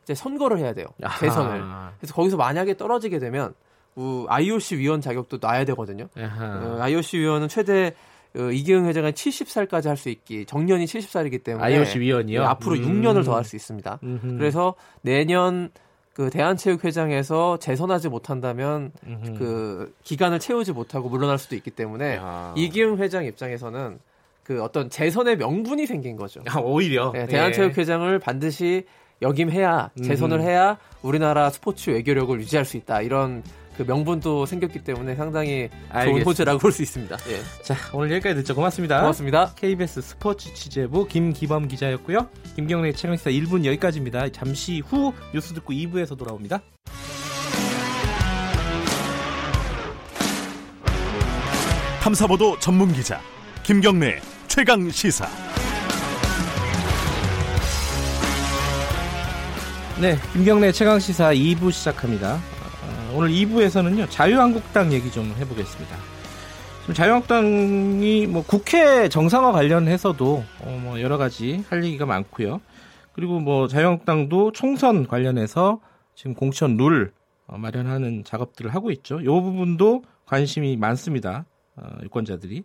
이제 선거를 해야 돼요. 대선을. 그래서 거기서 만약에 떨어지게 되면 우, IOC 위원 자격도 놔야 되거든요. 어, IOC 위원은 최대 어, 이기흥 회장은 70살까지 할 수 있기 정년이 70살이기 때문에 IOC 위원이요. 네, 앞으로 음. 6년을 더 할 수 있습니다. 음흠. 그래서 내년 그 대한체육회장에서 재선하지 못한다면 음흠. 그 기간을 채우지 못하고 물러날 수도 있기 때문에 야. 이기흥 회장 입장에서는 그 어떤 재선의 명분이 생긴 거죠. 아, 오히려 네, 대한체육회장을 예. 반드시 역임해야 재선을 해야 우리나라 스포츠 외교력을 유지할 수 있다 이런 그 명분도 생겼기 때문에 상당히 알겠습니다. 좋은 호재라고 볼 수 있습니다. 예. 자, 오늘 여기까지 듣죠. 고맙습니다. 고맙습니다. KBS 스포츠 취재부 김기범 기자였고요. 김경래 최강시사 1분 여기까지입니다. 잠시 후 뉴스 듣고 2부에서 돌아옵니다. 탐사보도 전문 기자 김경래 최강 시사. 네, 김경래 최강 시사 2부 시작합니다. 어, 오늘 2부에서는요 자유한국당 얘기 좀 해보겠습니다. 지금 자유한국당이 뭐 국회 정상화 관련해서도 어, 뭐 여러 가지 할 얘기가 많고요. 그리고 뭐 자유한국당도 총선 관련해서 지금 공천 룰 어, 마련하는 작업들을 하고 있죠. 이 부분도 관심이 많습니다. 어, 유권자들이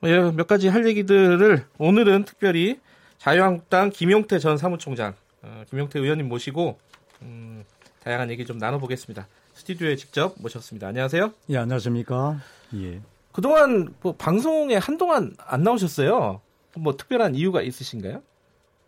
뭐 몇 가지 할 얘기들을 오늘은 특별히 자유한국당 김용태 전 사무총장 어, 김용태 의원님 모시고 음, 다양한 얘기 좀 나눠보겠습니다. 스튜디오에 직접 모셨습니다. 안녕하세요. 예, 안녕하십니까. 예. 그동안 뭐 방송에 한동안 안 나오셨어요. 뭐 특별한 이유가 있으신가요?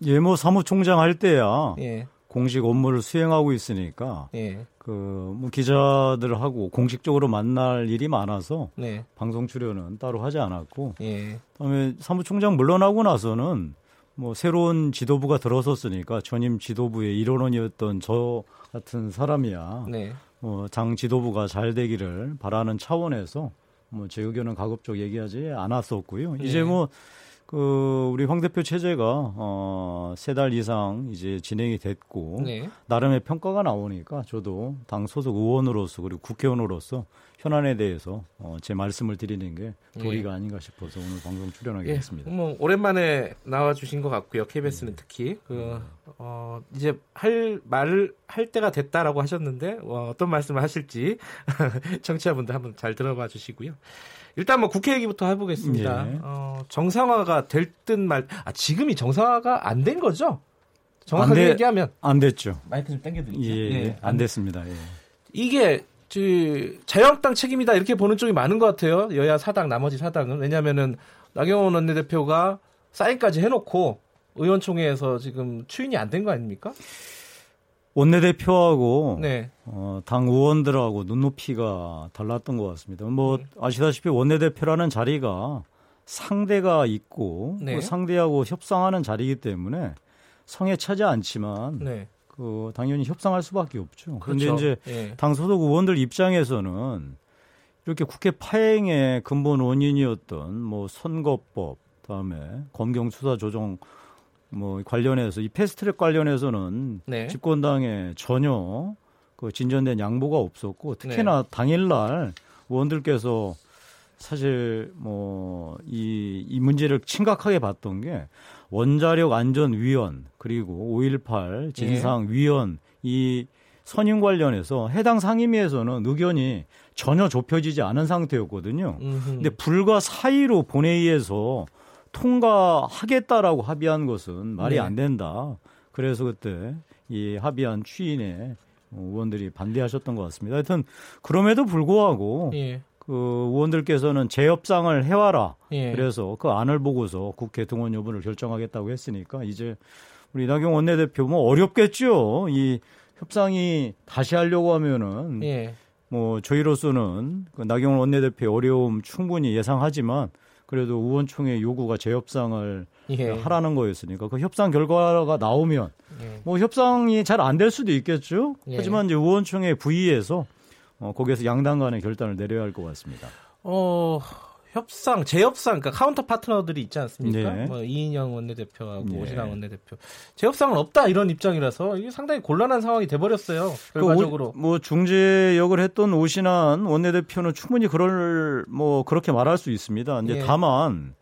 예, 뭐 사무총장 할 때야 예. 공식 업무를 수행하고 있으니까 예. 그뭐 기자들하고 공식적으로 만날 일이 많아서 네. 방송 출연은 따로 하지 않았고 예. 그다음에 사무총장 물러나고 나서는 뭐 새로운 지도부가 들어섰으니까 전임 지도부의 일원원이었던 저 같은 사람이야 네. 뭐장 지도부가 잘 되기를 바라는 차원에서 뭐 제 의견은 가급적 얘기하지 않았었고요. 네. 이제 뭐그 우리 황 대표 체제가 어 세 달 이상 이제 진행이 됐고 네. 나름의 평가가 나오니까 저도 당 소속 의원으로서 그리고 국회의원으로서 현안에 대해서 어, 제 말씀을 드리는 게 도리가 예. 아닌가 싶어서 오늘 방송 출연하게 예. 됐습니다. 뭐 오랜만에 나와주신 것 같고요. KBS는 음. 특히 그 어, 이제 할 말을 할 때가 됐다라고 하셨는데 어, 어떤 말씀을 하실지 청취자분들 한번 잘 들어봐 주시고요. 일단 뭐 국회 얘기부터 해보겠습니다. 예. 어, 정상화가 될 듯 말, 아 지금이 정상화가 안 된 거죠? 정확하게 안 돼, 얘기하면 안 됐죠. 마이크 좀 당겨드릴게요. 예, 예, 안, 안 됐습니다. 예. 이게 그 자유한국당 책임이다 이렇게 보는 쪽이 많은 것 같아요. 여야 사당 나머지 사당은 왜냐하면은 나경원 원내대표가 사인까지 해놓고 의원총회에서 지금 추인이 안 된 거 아닙니까? 원내대표하고 네. 어, 당 의원들하고 눈높이가 달랐던 것 같습니다. 뭐 음. 아시다시피 원내대표라는 자리가 상대가 있고 네. 그 상대하고 협상하는 자리이기 때문에 성에 차지 않지만 네. 그 당연히 협상할 수밖에 없죠. 그런데 그렇죠. 이제 예. 당 소속 의원들 입장에서는 이렇게 국회 파행의 근본 원인이었던 뭐 선거법 다음에 검경 수사 조정 뭐 관련해서 이 패스트트랙 관련해서는 네. 집권당에 전혀 그 진전된 양보가 없었고 특히나 네. 당일날 의원들께서 사실 뭐 이 이 문제를 심각하게 봤던 게 원자력 안전위원 그리고 5.18 진상위원 예. 이 선임 관련해서 해당 상임위에서는 의견이 전혀 좁혀지지 않은 상태였거든요. 음흠. 근데 불과 사이로 본회의에서 통과하겠다라고 합의한 것은 말이 네. 안 된다. 그래서 그때 이 합의한 추인에 의원들이 반대하셨던 것 같습니다. 하여튼 그럼에도 불구하고 예. 그 의원들께서는 재협상을 해와라. 예. 그래서 그 안을 보고서 국회 등원 여부를 결정하겠다고 했으니까 이제 우리 나경 원내대표 뭐 어렵겠죠. 이 협상이 다시 하려고 하면은 예. 뭐 저희로서는 그 나경원 원내대표의 어려움 충분히 예상하지만 그래도 의원총회 요구가 재협상을 예. 하라는 거였으니까 그 협상 결과가 나오면 예. 뭐 협상이 잘 안 될 수도 있겠죠. 예. 하지만 이제 의원총회 부의에서 어, 거기에서 양당 간의 결단을 내려야 할 것 같습니다. 어, 협상, 재협상, 그러니까 counter partner들이 있지 않습니까? 네. 뭐 이인영 원내대표하고 네. 오신환 원내대표. 재협상은 없다 이런 입장이라서 이게 상당히 곤란한 상황이 돼버렸어요. 그 결과적으로. 그 오, 뭐 중재 역을 했던 오신환 원내대표는 충분히 그럴 뭐 그렇게 말할 수 있습니다. 근데 네. 다만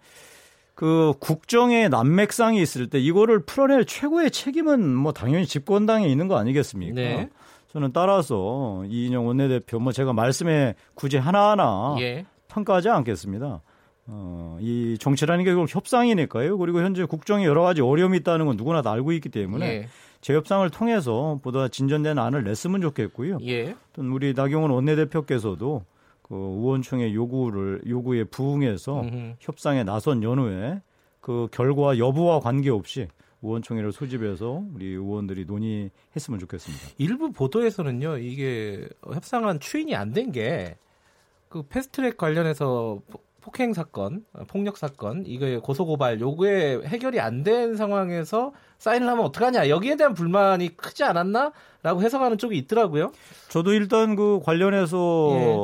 그 국정의 난맥상이 있을 때 이거를 풀어낼 최고의 책임은 뭐 당연히 집권당에 있는 거 아니겠습니까? 네. 저는 따라서 이인영 원내대표 뭐 제가 말씀에 굳이 하나하나 예. 평가하지 않겠습니다. 어, 이 정치라는 게 결국 협상이니까요. 그리고 현재 국정에 여러 가지 어려움이 있다는 건 누구나 다 알고 있기 때문에 예. 재협상을 통해서 보다 진전된 안을 냈으면 좋겠고요. 예. 또 우리 나경원 원내대표께서도 그 의원총회 요구를 요구에 부응해서 음흠. 협상에 나선 연후에 그 결과 여부와 관계없이 의원총회를 소집해서 우리 의원들이 논의했으면 좋겠습니다. 일부 보도에서는요, 이게 협상안 추인이 안 된 게 그 패스트트랙 관련해서 폭행 사건, 폭력 사건, 이거의 고소 고발 요구에 해결이 안 된 상황에서 사인을 하면 어떡하냐 여기에 대한 불만이 크지 않았나라고 해석하는 쪽이 있더라고요. 저도 일단 그 관련해서 예.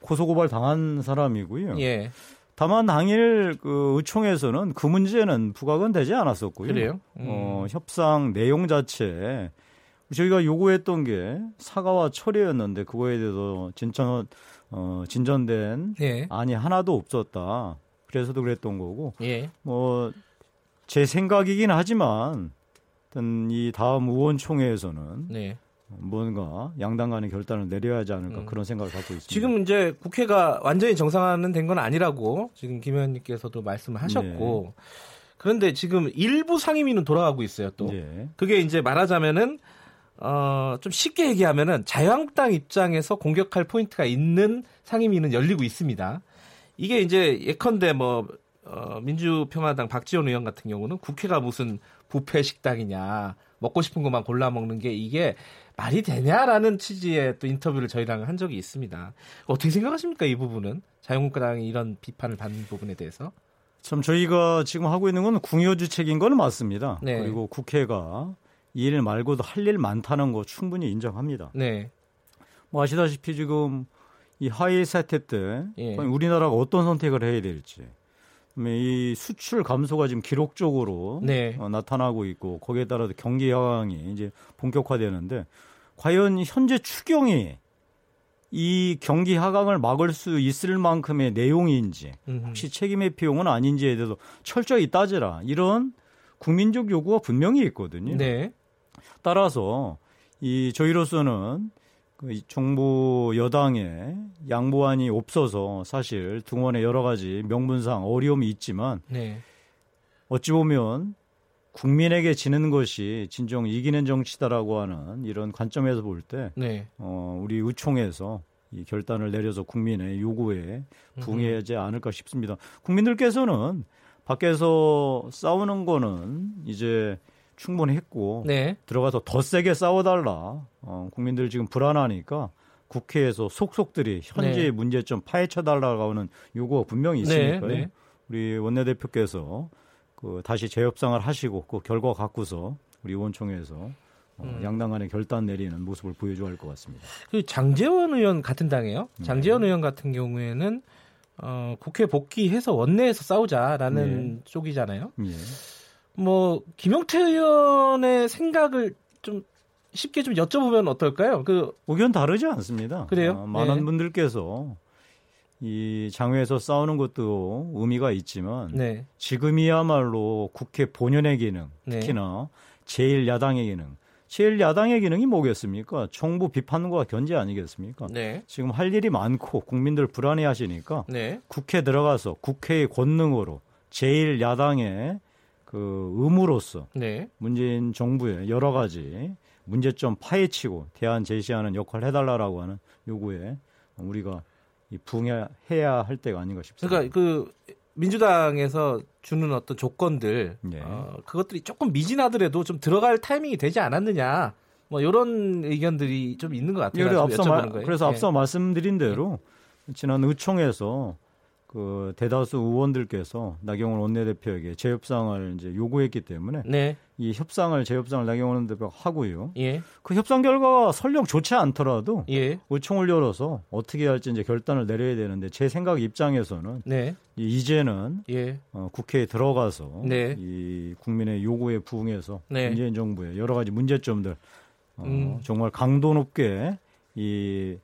고소 고발 당한 사람이고요. 예. 다만 당일 그 의총에서는 그 문제는 부각은 되지 않았었고요. 그래요? 음. 어, 협상 내용 자체에 저희가 요구했던 게 사과와 철회였는데 그거에 대해서 진전 어, 진전된 예. 안이 하나도 없었다. 그래서도 그랬던 거고. 예. 뭐제 생각이긴 하지만 이 다음 의원총회에서는 네. 뭔가 양당 간의 결단을 내려야 하지 않을까 음. 그런 생각을 갖고 있습니다. 지금 이제 국회가 완전히 정상화는 된건 아니라고 지금 김 의원님께서도 말씀을 하셨고 네. 그런데 지금 일부 상임위는 돌아가고 있어요. 또 네. 그게 이제 말하자면은 어, 좀 쉽게 얘기하면은 자유한국당 입장에서 공격할 포인트가 있는 상임위는 열리고 있습니다. 이게 이제 예컨대 뭐 어, 민주평화당 박지원 의원 같은 경우는 국회가 무슨 부패 식당이냐 먹고 싶은 것만 골라 먹는 게 이게 말이 되냐라는 취지의 또 인터뷰를 저희랑 한 적이 있습니다. 어떻게 생각하십니까 이 부분은 자유한국당이 이런 비판을 받는 부분에 대해서? 참 저희가 지금 하고 있는 건 궁여주책인 건 맞습니다. 네. 그리고 국회가 일 말고도 할 일 많다는 거 충분히 인정합니다. 네. 뭐 아시다시피 지금 이 하위 사태 때 예. 우리나라가 어떤 선택을 해야 될지 이 수출 감소가 지금 기록적으로 네. 어, 나타나고 있고 거기에 따라서 경기 하강이 이제 본격화되는데 과연 현재 추경이 이 경기 하강을 막을 수 있을 만큼의 내용인지 혹시 책임의 비용은 아닌지에 대해서 철저히 따지라 이런 국민적 요구가 분명히 있거든요. 네. 따라서 이 저희로서는 그 정부 여당의 양보안이 없어서 사실 등원의 여러 가지 명분상 어려움이 있지만 네. 어찌 보면 국민에게 지는 것이 진정 이기는 정치다라고 하는 이런 관점에서 볼때 네. 어, 우리 의총에서 이 결단을 내려서 국민의 요구에 부응하지 않을까 싶습니다. 국민들께서는 밖에서 싸우는 거는 이제 충분히 했고 네. 들어가서 더 세게 싸워달라. 어, 국민들 지금 불안하니까 국회에서 속속들이 현재의 네. 문제점 파헤쳐달라고 하는 요구가 분명히 있으니까요. 네. 네. 우리 원내대표께서 그 다시 재협상을 하시고 그 결과 갖고서 우리 의원총회에서 어, 음. 양당 간의 결단 내리는 모습을 보여줘야 할 것 같습니다. 그 장재원 의원 같은 당이에요. 네. 장재원 의원 같은 경우에는 어, 국회 복귀해서 원내에서 싸우자라는 네. 쪽이잖아요. 예. 뭐 김용태 의원의 생각을 좀 쉽게 좀 여쭤보면 어떨까요? 그 의견 다르지 않습니다. 그래요? 어, 많은 네. 분들께서 이 장외에서 싸우는 것도 의미가 있지만 네. 지금이야말로 국회 본연의 기능, 네. 특히나 제일 야당의 기능, 제일 야당의 기능이 뭐겠습니까? 정부 비판과 견제 아니겠습니까? 네. 지금 할 일이 많고 국민들 불안해하시니까 네. 국회 들어가서 국회의 권능으로 제일 야당의 그 의무로서 네. 문재인 정부의 여러 가지 문제점 파헤치고 대안 제시하는 역할을 해달라라고 하는 요구에 우리가 부응해야 할 때가 아닌가 싶습니다. 그러니까 그 민주당에서 주는 어떤 조건들 네. 어, 그것들이 조금 미진하더라도 좀 들어갈 타이밍이 되지 않았느냐 뭐 이런 의견들이 좀 있는 것 같아요. 예, 그래서 앞서, 마, 그래서 앞서 네. 말씀드린 대로 지난 의총에서 그 대다수 의원들께서 나경원 원내대표에게 재협상을 이제 요구했기 때문에 네. 이 협상을 재협상을 나경원 원내대표가 하고요. 예. 그 협상 결과가 설령 좋지 않더라도 예. 의총을 열어서 어떻게 할지 이제 결단을 내려야 되는데 제 생각 입장에서는 네. 이제는 예. 어, 국회에 들어가서 네. 이 국민의 요구에 부응해서 네. 문재인 정부의 여러 가지 문제점들 어, 음. 정말 강도 높게 이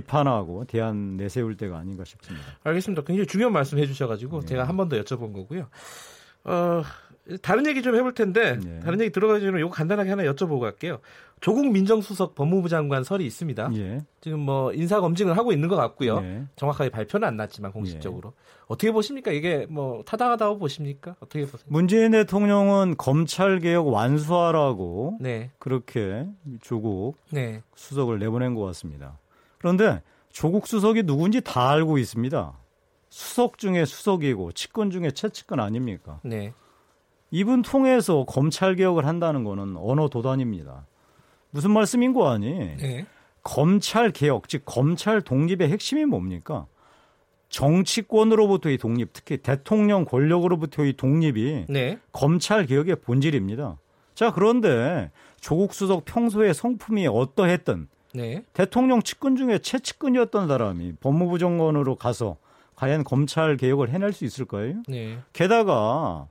비판하고 대안 내세울 때가 아닌가 싶습니다. 알겠습니다. 굉장히 중요한 말씀 해주셔가지고 네. 제가 한 번 더 여쭤본 거고요. 어, 다른 얘기 좀 해볼 텐데 네. 다른 얘기 들어가기 전에 이거 간단하게 하나 여쭤보고 갈게요. 조국 민정수석 법무부 장관 설이 있습니다. 예. 지금 뭐 인사 검증을 하고 있는 것 같고요. 예. 정확하게 발표는 안 났지만 공식적으로 예. 어떻게 보십니까? 이게 뭐 타당하다고 보십니까? 어떻게 보세요? 문재인 대통령은 검찰 개혁 완수하라고 네. 그렇게 조국 네. 수석을 내보낸 것 같습니다. 그런데 조국 수석이 누군지 다 알고 있습니다. 수석 중에 수석이고 측근 중에 최측근 아닙니까? 네. 이분 통해서 검찰 개혁을 한다는 거는 언어 도단입니다. 무슨 말씀인 거 아니? 네. 검찰 개혁, 즉 검찰 독립의 핵심이 뭡니까? 정치권으로부터의 독립, 특히 대통령 권력으로부터의 독립이 네. 검찰 개혁의 본질입니다. 자, 그런데 조국 수석 평소에 성품이 어떠했든 네. 대통령 측근 중에 최측근이었던 사람이 법무부 장관으로 가서 과연 검찰 개혁을 해낼 수 있을까요? 네. 게다가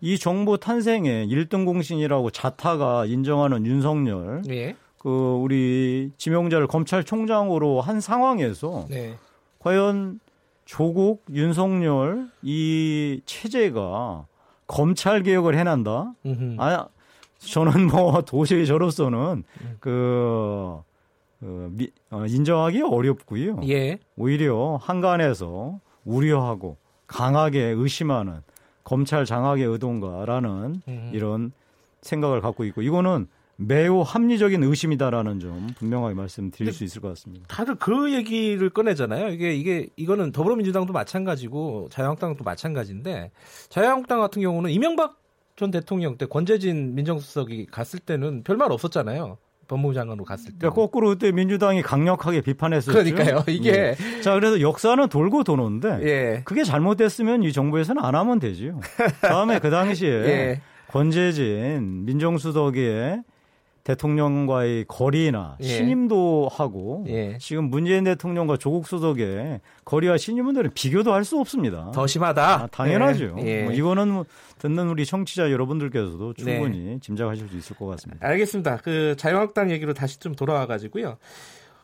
이 정부 탄생의 1등 공신이라고 자타가 인정하는 윤석열, 예. 그 우리 지명자를 검찰총장으로 한 상황에서 네. 과연 조국 윤석열 이 체제가 검찰 개혁을 해난다? 아, 저는 뭐 도저히 저로서는 그, 그 미, 어, 인정하기 어렵고요. 예. 오히려 한간에서 우려하고 강하게 의심하는 검찰 장악의 의도인가라는 음. 이런 생각을 갖고 있고 이거는 매우 합리적인 의심이다라는 점 분명하게 말씀드릴 수 있을 것 같습니다. 다들 그 얘기를 꺼내잖아요. 이게 이게 이거는 더불어민주당도 마찬가지고 자유한국당도 마찬가지인데 자유한국당 같은 경우는 이명박 전 대통령 때 권재진 민정수석이 갔을 때는 별말 없었잖아요. 법무부 장관으로 갔을 때. 그러니까 거꾸로 그때 민주당이 강력하게 비판했었죠. 그러니까요. 이게 예. 자 그래서 역사는 돌고 도는데 예. 그게 잘못됐으면 이 정부에서는 안 하면 되지요. 다음에 그 당시에 예. 권재진 민정수석의 대통령과의 거리나 예. 신임도 하고 예. 지금 문재인 대통령과 조국 수석의 거리와 신임들은 비교도 할 수 없습니다. 더 심하다. 아, 당연하죠. 예. 뭐 이거는 뭐 듣는 우리 청취자 여러분들께서도 충분히 네. 짐작하실 수 있을 것 같습니다. 알겠습니다. 그 자유한국당 얘기로 다시 좀 돌아와 가지고요.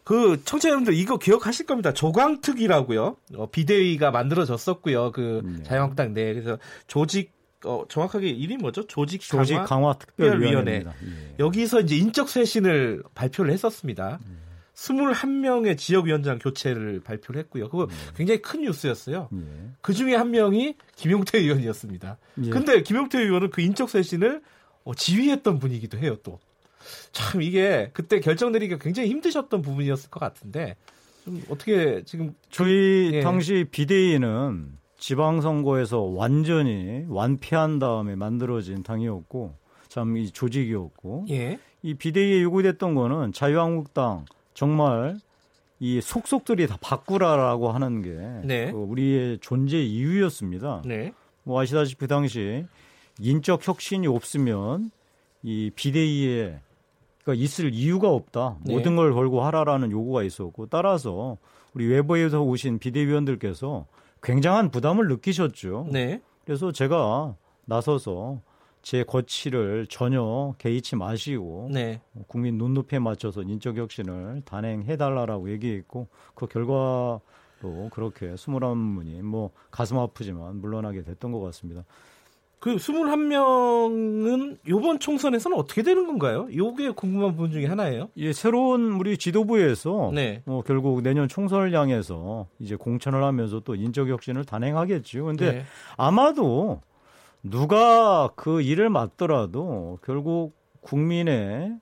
그 청취자 여러분들 이거 기억하실 겁니다. 조광특이라고요. 어, 비대위가 만들어졌었고요. 그 네. 자유한국당 내 그래서 조직 어, 정확하게 이름이 뭐죠? 조직 강화, 조직 강화 특별위원회. 예. 여기서 이제 인적 쇄신을 발표를 했었습니다. 음. 21명의 지역위원장 교체를 발표를 했고요. 그거 네. 굉장히 큰 뉴스였어요. 예. 그 중에 한 명이 김용태 의원이었습니다. 예. 근데 김용태 의원은 그 인적 쇄신을 어, 지휘했던 분이기도 해요, 또. 참 이게 그때 결정 내리기가 굉장히 힘드셨던 부분이었을 것 같은데 좀 어떻게 지금 저희 예. 당시 비대위는 지방선거에서 완전히 완패한 다음에 만들어진 당이었고 참 이 조직이었고 예. 이 비대위에 요구됐던 거는 자유한국당 정말 이 속속들이 다 바꾸라라고 하는 게 네. 그 우리의 존재 이유였습니다. 네. 뭐 아시다시피 그 당시 인적 혁신이 없으면 이 비대위에 그러니까 있을 이유가 없다. 네. 모든 걸 걸고 하라라는 요구가 있었고 따라서 우리 외부에서 오신 비대위원들께서 굉장한 부담을 느끼셨죠. 네. 그래서 제가 나서서 제 거취를 전혀 개의치 마시고 네. 국민 눈높이에 맞춰서 인적 혁신을 단행해 달라라고 얘기했고 그 결과로 그렇게 21분이 뭐 가슴 아프지만 물러나게 됐던 것 같습니다. 그 21명은 이번 총선에서는 어떻게 되는 건가요? 이게 궁금한 부분 중에 하나예요. 예, 새로운 우리 지도부에서 네. 어, 결국 내년 총선을 향해서 이제 공천을 하면서 또 인적 혁신을 단행하겠죠. 근데 네. 아마도 누가 그 일을 맡더라도 결국 국민의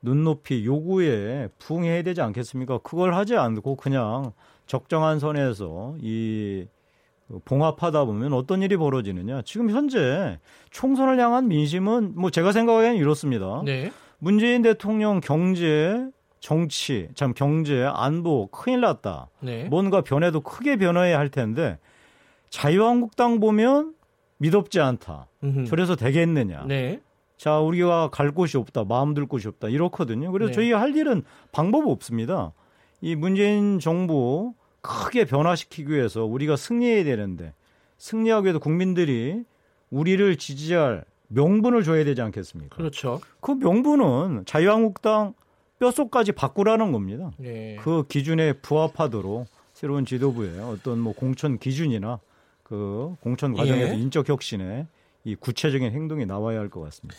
눈높이 요구에 부응해야 되지 않겠습니까? 그걸 하지 않고 그냥 적정한 선에서 이 봉합하다 보면 어떤 일이 벌어지느냐. 지금 현재 총선을 향한 민심은 뭐 제가 생각하기에는 이렇습니다. 네. 문재인 대통령 경제, 정치, 참 경제, 안보 큰일 났다. 네. 뭔가 변해도 크게 변화해야 할 텐데 자유한국당 보면 믿업지 않다. 음흠. 저래서 되겠느냐. 네. 자, 우리가 갈 곳이 없다. 마음 들 곳이 없다. 이렇거든요. 그래서 네. 저희 할 일은 방법 없습니다. 이 문재인 정부 크게 변화시키기 위해서 우리가 승리해야 되는데 승리하기 위해서 국민들이 우리를 지지할 명분을 줘야 되지 않겠습니까? 그렇죠. 그 명분은 자유한국당 뼛속까지 바꾸라는 겁니다. 네. 그 기준에 부합하도록 새로운 지도부의 어떤 뭐 공천 기준이나 그 공천 과정에서 예. 인적 혁신에 이 구체적인 행동이 나와야 할 것 같습니다.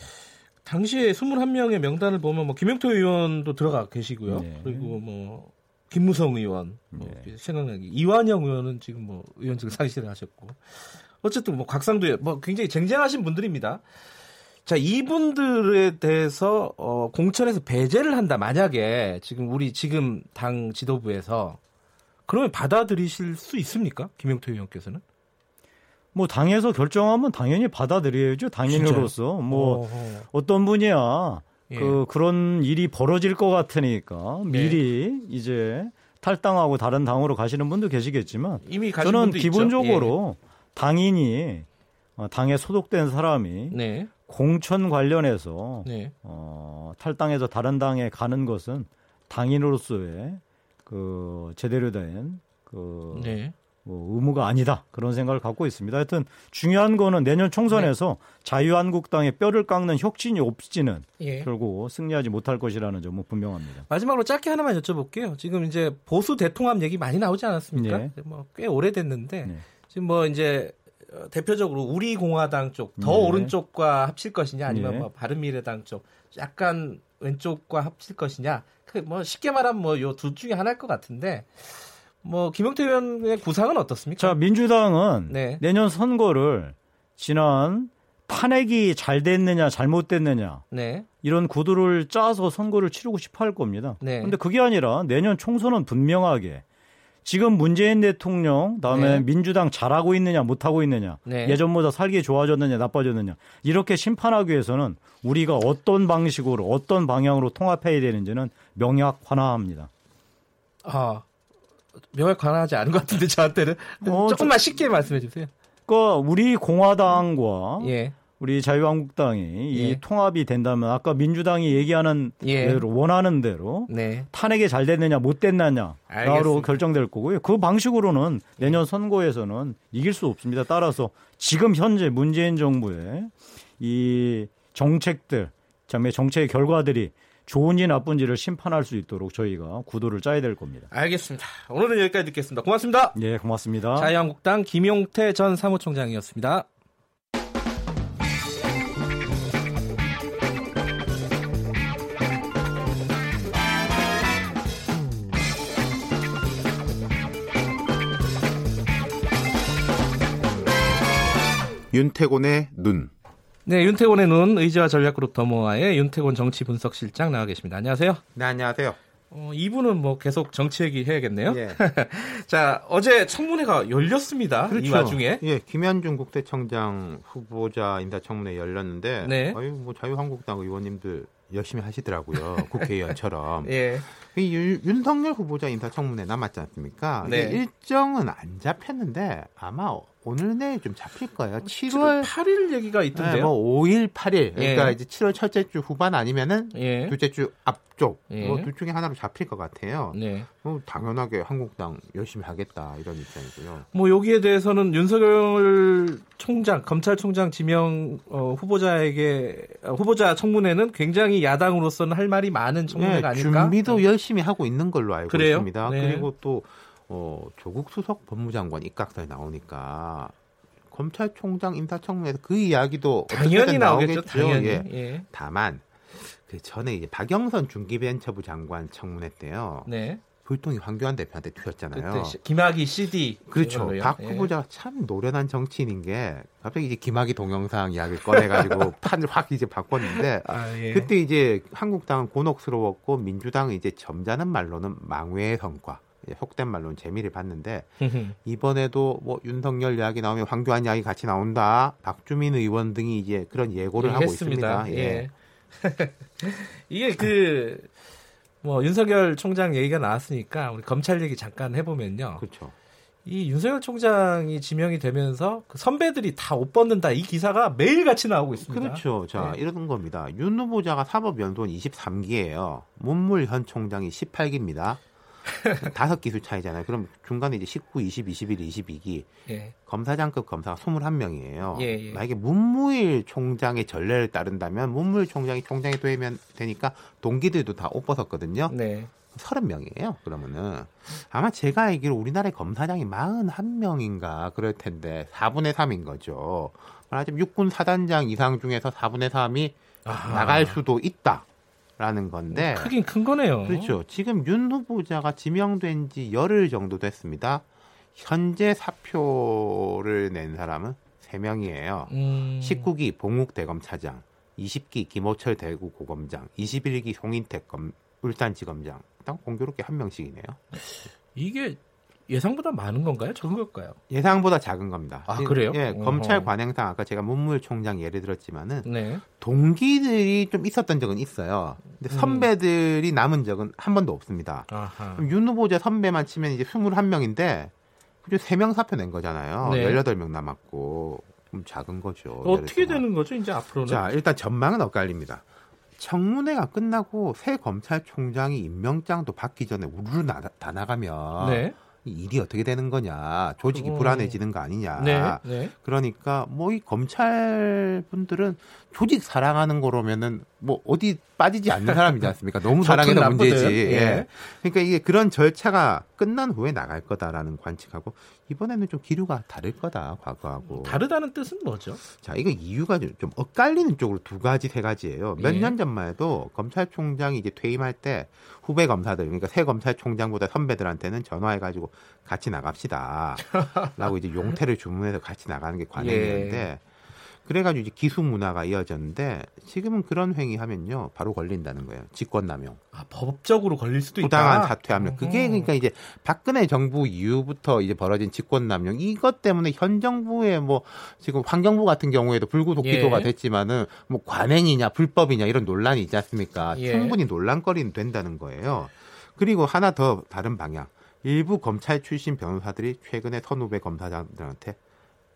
당시에 21명의 명단을 보면 뭐 김영태 의원도 들어가 계시고요. 네. 그리고 뭐 김무성 의원, 뭐 네. 생각나기 이완영 의원은 지금 뭐 의원직을 상실을 하셨고 어쨌든 뭐 곽상도 뭐 굉장히 쟁쟁하신 분들입니다. 자 이분들에 대해서 어, 공천에서 배제를 한다 만약에 지금 우리 지금 당 지도부에서 그러면 받아들이실 수 있습니까 김영태 의원께서는? 뭐 당에서 결정하면 당연히 받아들여야죠 당연으로서 뭐 어허. 어떤 분이야 예. 그 그런 일이 벌어질 것 같으니까 미리 네. 이제 탈당하고 다른 당으로 가시는 분도 계시겠지만 이미 저는 기본적으로 예. 당인이 어, 당에 소속된 사람이 네. 공천 관련해서 네. 어, 탈당해서 다른 당에 가는 것은 당인으로서의 그 제대로 된그 네. 뭐 업무가 아니다 그런 생각을 갖고 있습니다. 하여튼 중요한 거는 내년 총선에서 네. 자유한국당의 뼈를 깎는 혁신이 없지는 예. 결국 승리하지 못할 것이라는 점은 분명합니다. 마지막으로 짧게 하나만 여쭤볼게요. 지금 이제 보수 대통합 얘기 많이 나오지 않았습니까? 네. 뭐꽤 오래됐는데 네. 지금 뭐 이제 어, 대표적으로 우리 공화당 쪽더 네. 오른쪽과 합칠 것이냐 아니면 네. 뭐 바른미래당 쪽 약간 왼쪽과 합칠 것이냐 그 뭐 쉽게 말하면 뭐 요 둘 중에 하나일 것 같은데 뭐 김용태 의원의 구상은 어떻습니까? 자 민주당은 네. 내년 선거를 지난 탄핵이 잘 됐느냐 잘못 됐느냐 네. 이런 구도를 짜서 선거를 치르고 싶어 할 겁니다. 그런데 네. 그게 아니라 내년 총선은 분명하게 지금 문재인 대통령 다음에 네. 민주당 잘하고 있느냐 못하고 있느냐 네. 예전보다 살기 좋아졌느냐 나빠졌느냐 이렇게 심판하기 위해서는 우리가 어떤 방식으로 어떤 방향으로 통합해야 되는지는 명확하나합니다. 아 명확하지 않은 것 같은데 저한테는 어, 조금만 저, 쉽게 말씀해 주세요. 그러니까 우리 공화당과 예. 우리 자유한국당이 예. 이 통합이 된다면 아까 민주당이 얘기하는 예. 대로 원하는 대로 네. 탄핵이 잘 됐느냐 못 됐느냐로 결정될 거고요. 그 방식으로는 내년 선거에서는 이길 수 없습니다. 따라서 지금 현재 문재인 정부의 이 정책들, 정책의 결과들이 좋은지 나쁜지를 심판할 수 있도록 저희가 구도를 짜야 될 겁니다. 알겠습니다. 오늘은 여기까지 듣겠습니다. 고맙습니다. 네, 고맙습니다. 자유한국당 김용태 전 사무총장이었습니다. 윤태곤의 눈. 네, 윤태곤의 눈 의지와 전략그룹 더모아의 윤태곤 정치 분석실장 나와 계십니다. 안녕하세요. 네, 안녕하세요. 어, 이분은 뭐 계속 정치 얘기 해야겠네요. 예. 자, 어제 청문회가 열렸습니다. 그렇죠. 이 와중에. 예, 김현중 국대청장 후보자 인사청문회 열렸는데, 네. 아유, 뭐 자유한국당 의원님들 열심히 하시더라고요. 국회의원처럼. 예. 이 윤석열 후보자 인사청문회 남았지 않습니까? 네. 일정은 안 잡혔는데 아마 오늘 내일 좀 잡힐 거예요. 7월 8일 얘기가 있던데요. 네, 뭐 5일, 8일. 그러니까 예. 이제 7월 첫째 주 후반 아니면은 예. 둘째 주 앞쪽. 예. 뭐둘 중에 하나로 잡힐 것 같아요. 네. 뭐 당연하게 한국당 열심히 하겠다 이런 입장이고요. 뭐 여기에 대해서는 윤석열 총장, 검찰총장 지명 어, 후보자에게 어, 후보자 청문회는 굉장히 야당으로서는 할 말이 많은 청문회가 네, 아닐까? 준비도 네. 열심히 하고 있는 걸로 알고 그래요? 있습니다. 네. 그리고 또 어, 조국 수석 법무장관 입각설이 나오니까 검찰총장 인사청문회에서 그 이야기도 당연히 나오겠죠. 당연히. 예. 예. 다만 그 전에 이제 박영선 중기벤처부 장관 청문회 때요. 네. 불통이 황교안 대표한테 튀었잖아요. 김학의 CD. 그렇죠. 박 예. 후보자가 참 노련한 정치인인 게 갑자기 이제 김학의 동영상 이야기를 꺼내가지고 판을 확 이제 바꿨는데 아, 예. 그때 이제 한국당은 곤혹스러웠고 민주당은 이제 점잖은 말로는 망회의 성과. 속된 말로는 재미를 봤는데 이번에도 뭐 윤석열 이야기 나오면 황교안 이야기 같이 나온다. 박주민 의원 등이 이제 그런 예고를 예, 하고 했습니다. 있습니다. 예. 예. 이게 그 뭐 윤석열 총장 얘기가 나왔으니까 우리 검찰 얘기 잠깐 해보면요. 그렇죠. 이 윤석열 총장이 지명이 되면서 그 선배들이 다 옷 벗는다 이 기사가 매일 같이 나오고 있습니다. 그렇죠. 자, 네. 이런 겁니다. 윤 후보자가 사법연수원 23기예요. 문물 현 총장이 18기입니다. 다섯 기수 차이잖아요. 그럼 중간에 이제 19, 20, 21, 22기 예. 검사장급 검사가 21명이에요. 예, 예. 만약에 문무일 총장의 전례를 따른다면 문무일 총장이 총장이 되면 되니까 동기들도 다 옷 벗었거든요. 네. 30명이에요. 그러면은 아마 제가 알기로 우리나라의 검사장이 41명인가 그럴 텐데 4분의 3인 거죠. 말하자면 육군 사단장 이상 중에서 4분의 3이 아하. 나갈 수도 있다. 라는 건데 크긴 큰 거네요. 그렇죠. 지금 윤 후보자가 지명된 지 열흘 정도 됐습니다. 현재 사표를 낸 사람은 3명이에요. 음... 19기 봉욱 대검 차장, 20기 김호철 대구 고검장, 21기 송인택 검, 울산지검장. 딱 공교롭게 한 명씩이네요. 이게 예상보다 많은 건가요? 적은 걸까요? 예상보다 작은 겁니다. 아 그래요? 예, 어허. 검찰 관행상 아까 제가 문무총장 예를 들었지만은 네. 동기들이 좀 있었던 적은 있어요. 근데 음. 선배들이 음. 남은 적은 한 번도 없습니다. 윤 후보자 선배만 치면 이제 21명인데 그중 3명 사표 낸 거잖아요. 네. 18명 남았고 좀 작은 거죠. 어떻게 되는 거죠, 이제 앞으로는? 자, 일단 전망은 엇갈립니다. 청문회가 끝나고 새 검찰총장이 임명장도 받기 전에 우르르 나, 다 나가면 네. 일이 어떻게 되는 거냐, 조직이 음. 불안해지는 거 아니냐. 네, 네. 그러니까 뭐 이 검찰 분들은 조직 사랑하는 거로면은 뭐 어디 빠지지 않는 사람이지 않습니까? 너무 사랑해서 문제지. 예. 예. 그러니까 이게 그런 절차가 끝난 후에 나갈 거다라는 관측하고 이번에는 좀 기류가 다를 거다 과거하고. 다르다는 뜻은 뭐죠? 자, 이거 이유가 좀, 좀 엇갈리는 쪽으로 두 가지 세 가지예요. 몇 년 전만 해도 검찰총장이 이제 퇴임할 때 후배 검사들 그러니까 새 검찰총장보다 선배들한테는 전화해가지고 같이 나갑시다. 라고 이제 용태를 주문해서 같이 나가는 게 관행이었는데 예. 그래가지고 이제 기수 문화가 이어졌는데 지금은 그런 행위하면요 바로 걸린다는 거예요. 직권남용. 아 법적으로 걸릴 수도 있다. 부당한 사퇴하면 그게 그러니까 이제 박근혜 정부 이후부터 이제 벌어진 직권남용 이것 때문에 현 정부의 뭐 지금 환경부 같은 경우에도 불구속 기소가 예. 됐지만은 뭐 관행이냐 불법이냐 이런 논란이 있지 않습니까? 예. 충분히 논란거리는 된다는 거예요. 그리고 하나 더 다른 방향. 일부 검찰 출신 변호사들이 최근에 선후배 검사장들한테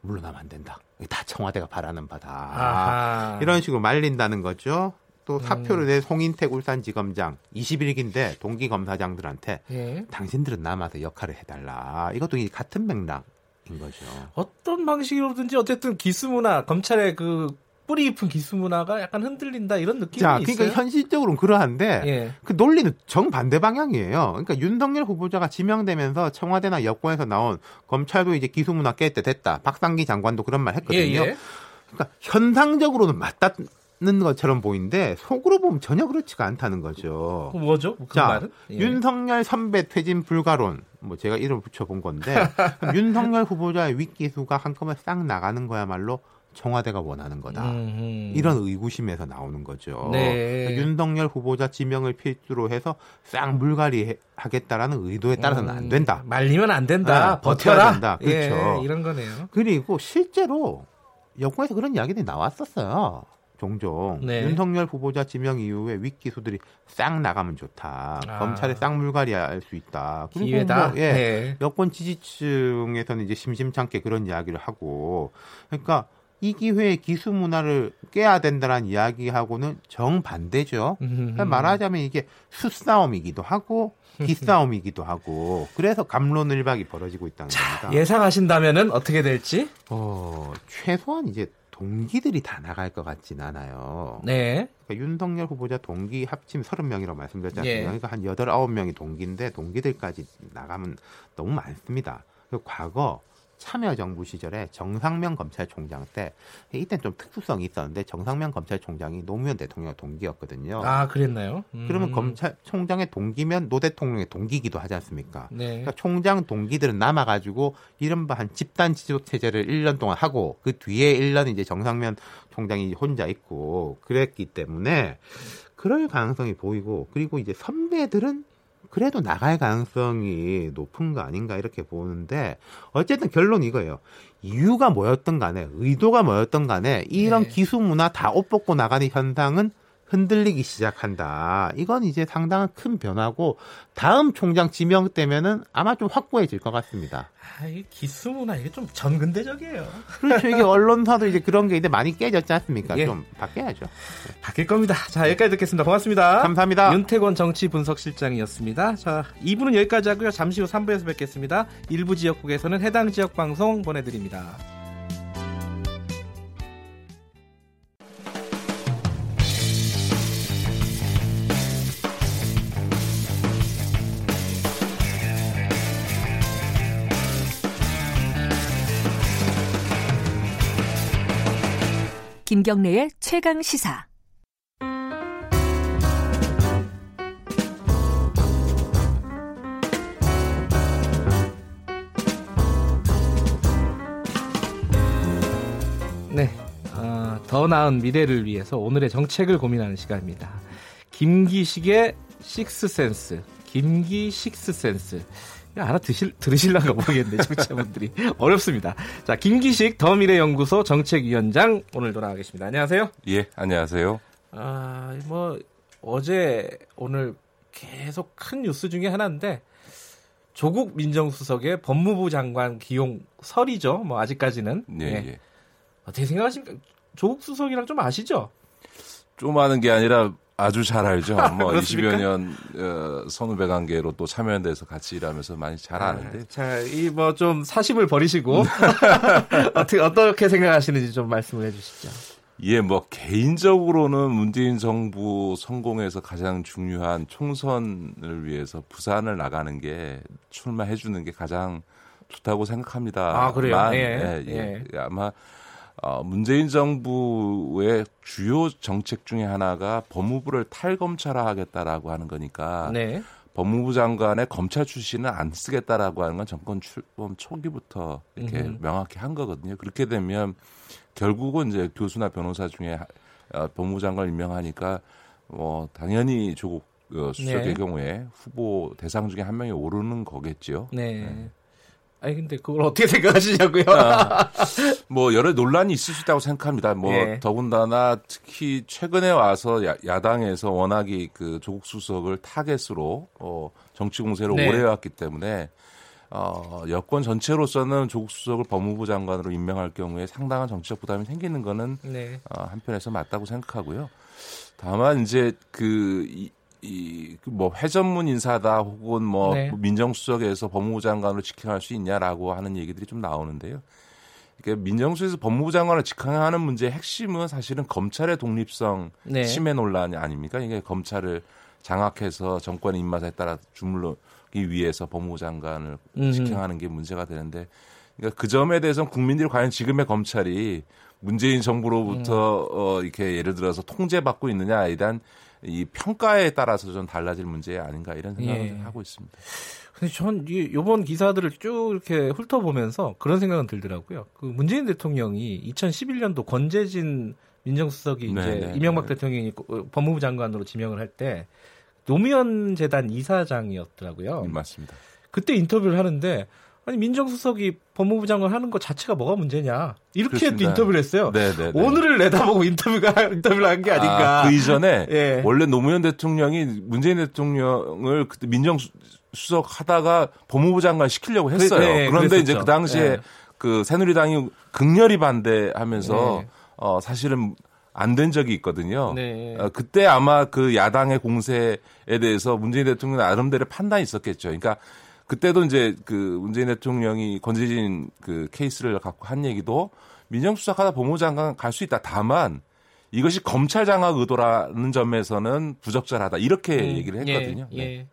물러나면 안 된다. 다 청와대가 바라는 바다. 아하. 이런 식으로 말린다는 거죠. 또 음. 사표를 낸 송인택 울산지검장 21기인데 동기 검사장들한테 예. 당신들은 남아서 역할을 해달라. 이것도 같은 맥락 인 거죠. 어떤 방식으로든지 어쨌든 기수문화 검찰의 그 뿌리 깊은 기수 문화가 약간 흔들린다 이런 느낌이 자, 그러니까 있어요. 현실적으로는 그러한데 예. 그 논리는 정반대 방향이에요. 그러니까 윤석열 후보자가 지명되면서 청와대나 여권에서 나온 검찰도 이제 기수 문화 깰 때 됐다. 박상기 장관도 그런 말 했거든요. 예, 예. 그러니까 현상적으로는 맞닿는 것처럼 보이는데 속으로 보면 전혀 그렇지가 않다는 거죠. 뭐죠? 그 자, 말은? 예. 윤석열 선배 퇴진 불가론 뭐 제가 이름 붙여본 건데 윤석열 후보자의 윗기수가 한꺼번에 싹 나가는 거야말로 청와대가 원하는 거다. 음흠. 이런 의구심에서 나오는 거죠. 네. 그러니까 윤석열 후보자 지명을 필두로 해서 싹 물갈이 하겠다라는 의도에 따라서는 음, 안 된다. 말리면 안 된다. 네, 버텨야 된다. 그렇죠. 예, 이런 거네요. 그리고 실제로 여권에서 그런 이야기들이 나왔었어요. 종종 네. 윤석열 후보자 지명 이후에 윗기수들이 싹 나가면 좋다. 아. 검찰에 싹 물갈이 할 수 있다. 기회다. 뭐, 예, 네. 여권 지지층에서는 이제 심심찮게 그런 이야기를 하고 그러니까 이 기회에 기수 문화를 깨야 된다는 이야기하고는 정반대죠. 그러니까 말하자면 이게 수싸움이기도 하고 기싸움이기도 하고 그래서 감론을박이 벌어지고 있다는 자, 겁니다. 예상하신다면은 어떻게 될지? 어, 최소한 이제 동기들이 다 나갈 것 같진 않아요. 네. 그러니까 윤석열 후보자 동기 합침 30명이라고 말씀드렸지 않습니까? 예. 그러니까 한 8, 9명이 동기인데 동기들까지 나가면 너무 많습니다. 그 과거 참여정부 시절에 정상명 검찰총장 때 이때 좀 특수성이 있었는데 정상명 검찰총장이 노무현 대통령 동기였거든요. 아 그랬나요? 음. 그러면 검찰총장의 동기면 노 대통령의 동기기도 하지 않습니까? 네. 그러니까 총장 동기들은 남아가지고 이른바 한 집단 지도 체제를 1년 동안 하고 그 뒤에 1년 이제 정상면 총장이 혼자 있고 그랬기 때문에 그럴 가능성이 보이고 그리고 이제 선배들은 그래도 나갈 가능성이 높은 거 아닌가 이렇게 보는데 어쨌든 결론 이거예요. 이유가 뭐였던 간에 의도가 뭐였던 간에 이런 네. 기수 문화 다 옷 벗고 나가는 현상은 흔들리기 시작한다. 이건 이제 상당한 큰 변화고 다음 총장 지명 때면은 아마 좀 확고해질 것 같습니다. 아, 이 기수 문화 이게 좀 전근대적이에요. 그렇죠. 이게 언론사도 이제 그런 게 이제 많이 깨졌지 않습니까? 예. 좀 바뀌어야죠. 바뀔 겁니다. 자, 여기까지 듣겠습니다. 고맙습니다. 감사합니다. 윤태권 정치 분석 실장이었습니다. 자, 2부는 여기까지 하고요. 잠시 후 3부에서 뵙겠습니다. 일부 지역국에서는 해당 지역 방송 보내드립니다. 김경래의 최강 시사. 네, 어, 더 나은 미래를 위해서 오늘의 정책을 고민하는 시간입니다. 김기식의 식스센스, 김기 식스센스. 알아 드실, 들으실란가 모르겠는데, 청취자분들이. 어렵습니다. 자, 김기식 더미래연구소 정책위원장 오늘 돌아가겠습니다. 안녕하세요. 예, 안녕하세요. 아, 뭐, 어제, 오늘 계속 큰 뉴스 중에 하나인데, 조국 민정수석의 법무부 장관 기용 설이죠. 뭐, 아직까지는. 네, 예. 예. 어떻게 생각하십니까? 조국 수석이랑 좀 아시죠? 좀 아는 게 아니라 아주 잘 알죠. 뭐 20여 년 어, 선후배 관계로 또 참여연대에서 같이 일하면서 많이 잘 아, 아는데. 아, 자, 이 뭐 좀 사심을 버리시고 어떻게 어떻게 생각하시는지 좀 말씀을 해주시죠. 예, 뭐 개인적으로는 문재인 정부 성공에서 가장 중요한 총선을 위해서 부산을 나가는 게 출마해 주는 게 가장 좋다고 생각합니다. 아 그래요? 만, 예, 예, 예. 예. 아마 어, 문재인 정부의 주요 정책 중에 하나가 법무부를 탈검찰화하겠다라고 하는 거니까 네. 법무부 장관의 검찰 출신은 안 쓰겠다라고 하는 건 정권 출범 초기부터 이렇게 음. 명확히 한 거거든요. 그렇게 되면 결국은 이제 교수나 변호사 중에 어, 법무부 장관 임명하니까 뭐 당연히 조국 어, 수석의 네. 경우에 후보 대상 중에 한 명이 오르는 거겠죠. 네. 네. 아니 근데 그걸 어떻게 생각하시냐고요? 아, 뭐 여러 논란이 있을 수 있다고 생각합니다. 뭐 예. 더군다나 특히 최근에 와서 야, 당에서 워낙이 그 조국 수석을 타겟으로 어, 정치 공세를 네. 오래 해왔기 때문에 어, 여권 전체로서는 조국 수석을 법무부 장관으로 임명할 경우에 상당한 정치적 부담이 생기는 거는 네. 어, 한편에서 맞다고 생각하고요. 다만 이제 그 이, 이뭐 회전문 인사다 혹은 뭐 네. 민정수석에서 법무부 장관으로 직행할 수 있냐라고 하는 얘기들이 좀 나오는데요. 그러니까 민정수에서 법무부 장관을 직행하는 문제의 핵심은 사실은 검찰의 독립성 네. 침해 논란이 아닙니까? 이게 검찰을 장악해서 정권의 입맛에 따라 주물러 이 위해서 법무부 장관을 음. 직행하는 게 문제가 되는데 그러니까 그 점에 대해서는 국민들이 과연 지금의 검찰이 문재인 정부로부터 음. 어 이렇게 예를 들어서 통제받고 있느냐에 대한 이 평가에 따라서 좀 달라질 문제 아닌가 이런 생각을 예. 하고 있습니다. 근데 전 이번 기사들을 쭉 이렇게 훑어보면서 그런 생각은 들더라고요. 그 문재인 대통령이 2011년도 권재진 민정수석이 이제 네, 네, 이명박 네. 대통령이 법무부 장관으로 지명을 할 때 노무현 재단 이사장이었더라고요. 음, 맞습니다. 그때 인터뷰를 하는데 아니 민정수석이 법무부 장관 하는 것 자체가 뭐가 문제냐 이렇게 또 인터뷰를 했어요. 네네네. 네, 네. 오늘을 내다보고 인터뷰가 인터뷰를 한 게 아닌가. 아, 그 이전에 예. 원래 노무현 대통령이 문재인 대통령을 그때 민정수석 하다가 법무부 장관 시키려고 그, 했어요. 네, 그런데 그랬었죠. 이제 그 당시에 네. 그 새누리당이 극렬히 반대하면서 네. 어 사실은 안된 적이 있거든요. 네. 어, 그때 아마 그 야당의 공세에 대해서 문재인 대통령 나름대로 판단이 있었겠죠. 그러니까 그때도 이제 그 문재인 대통령이 권재진 그 케이스를 갖고 한 얘기도 민정수석하다 법무장관 갈 수 있다. 다만 이것이 검찰 장악 의도라는 점에서는 부적절하다. 이렇게 음, 얘기를 예, 했거든요. 예, 예. 네.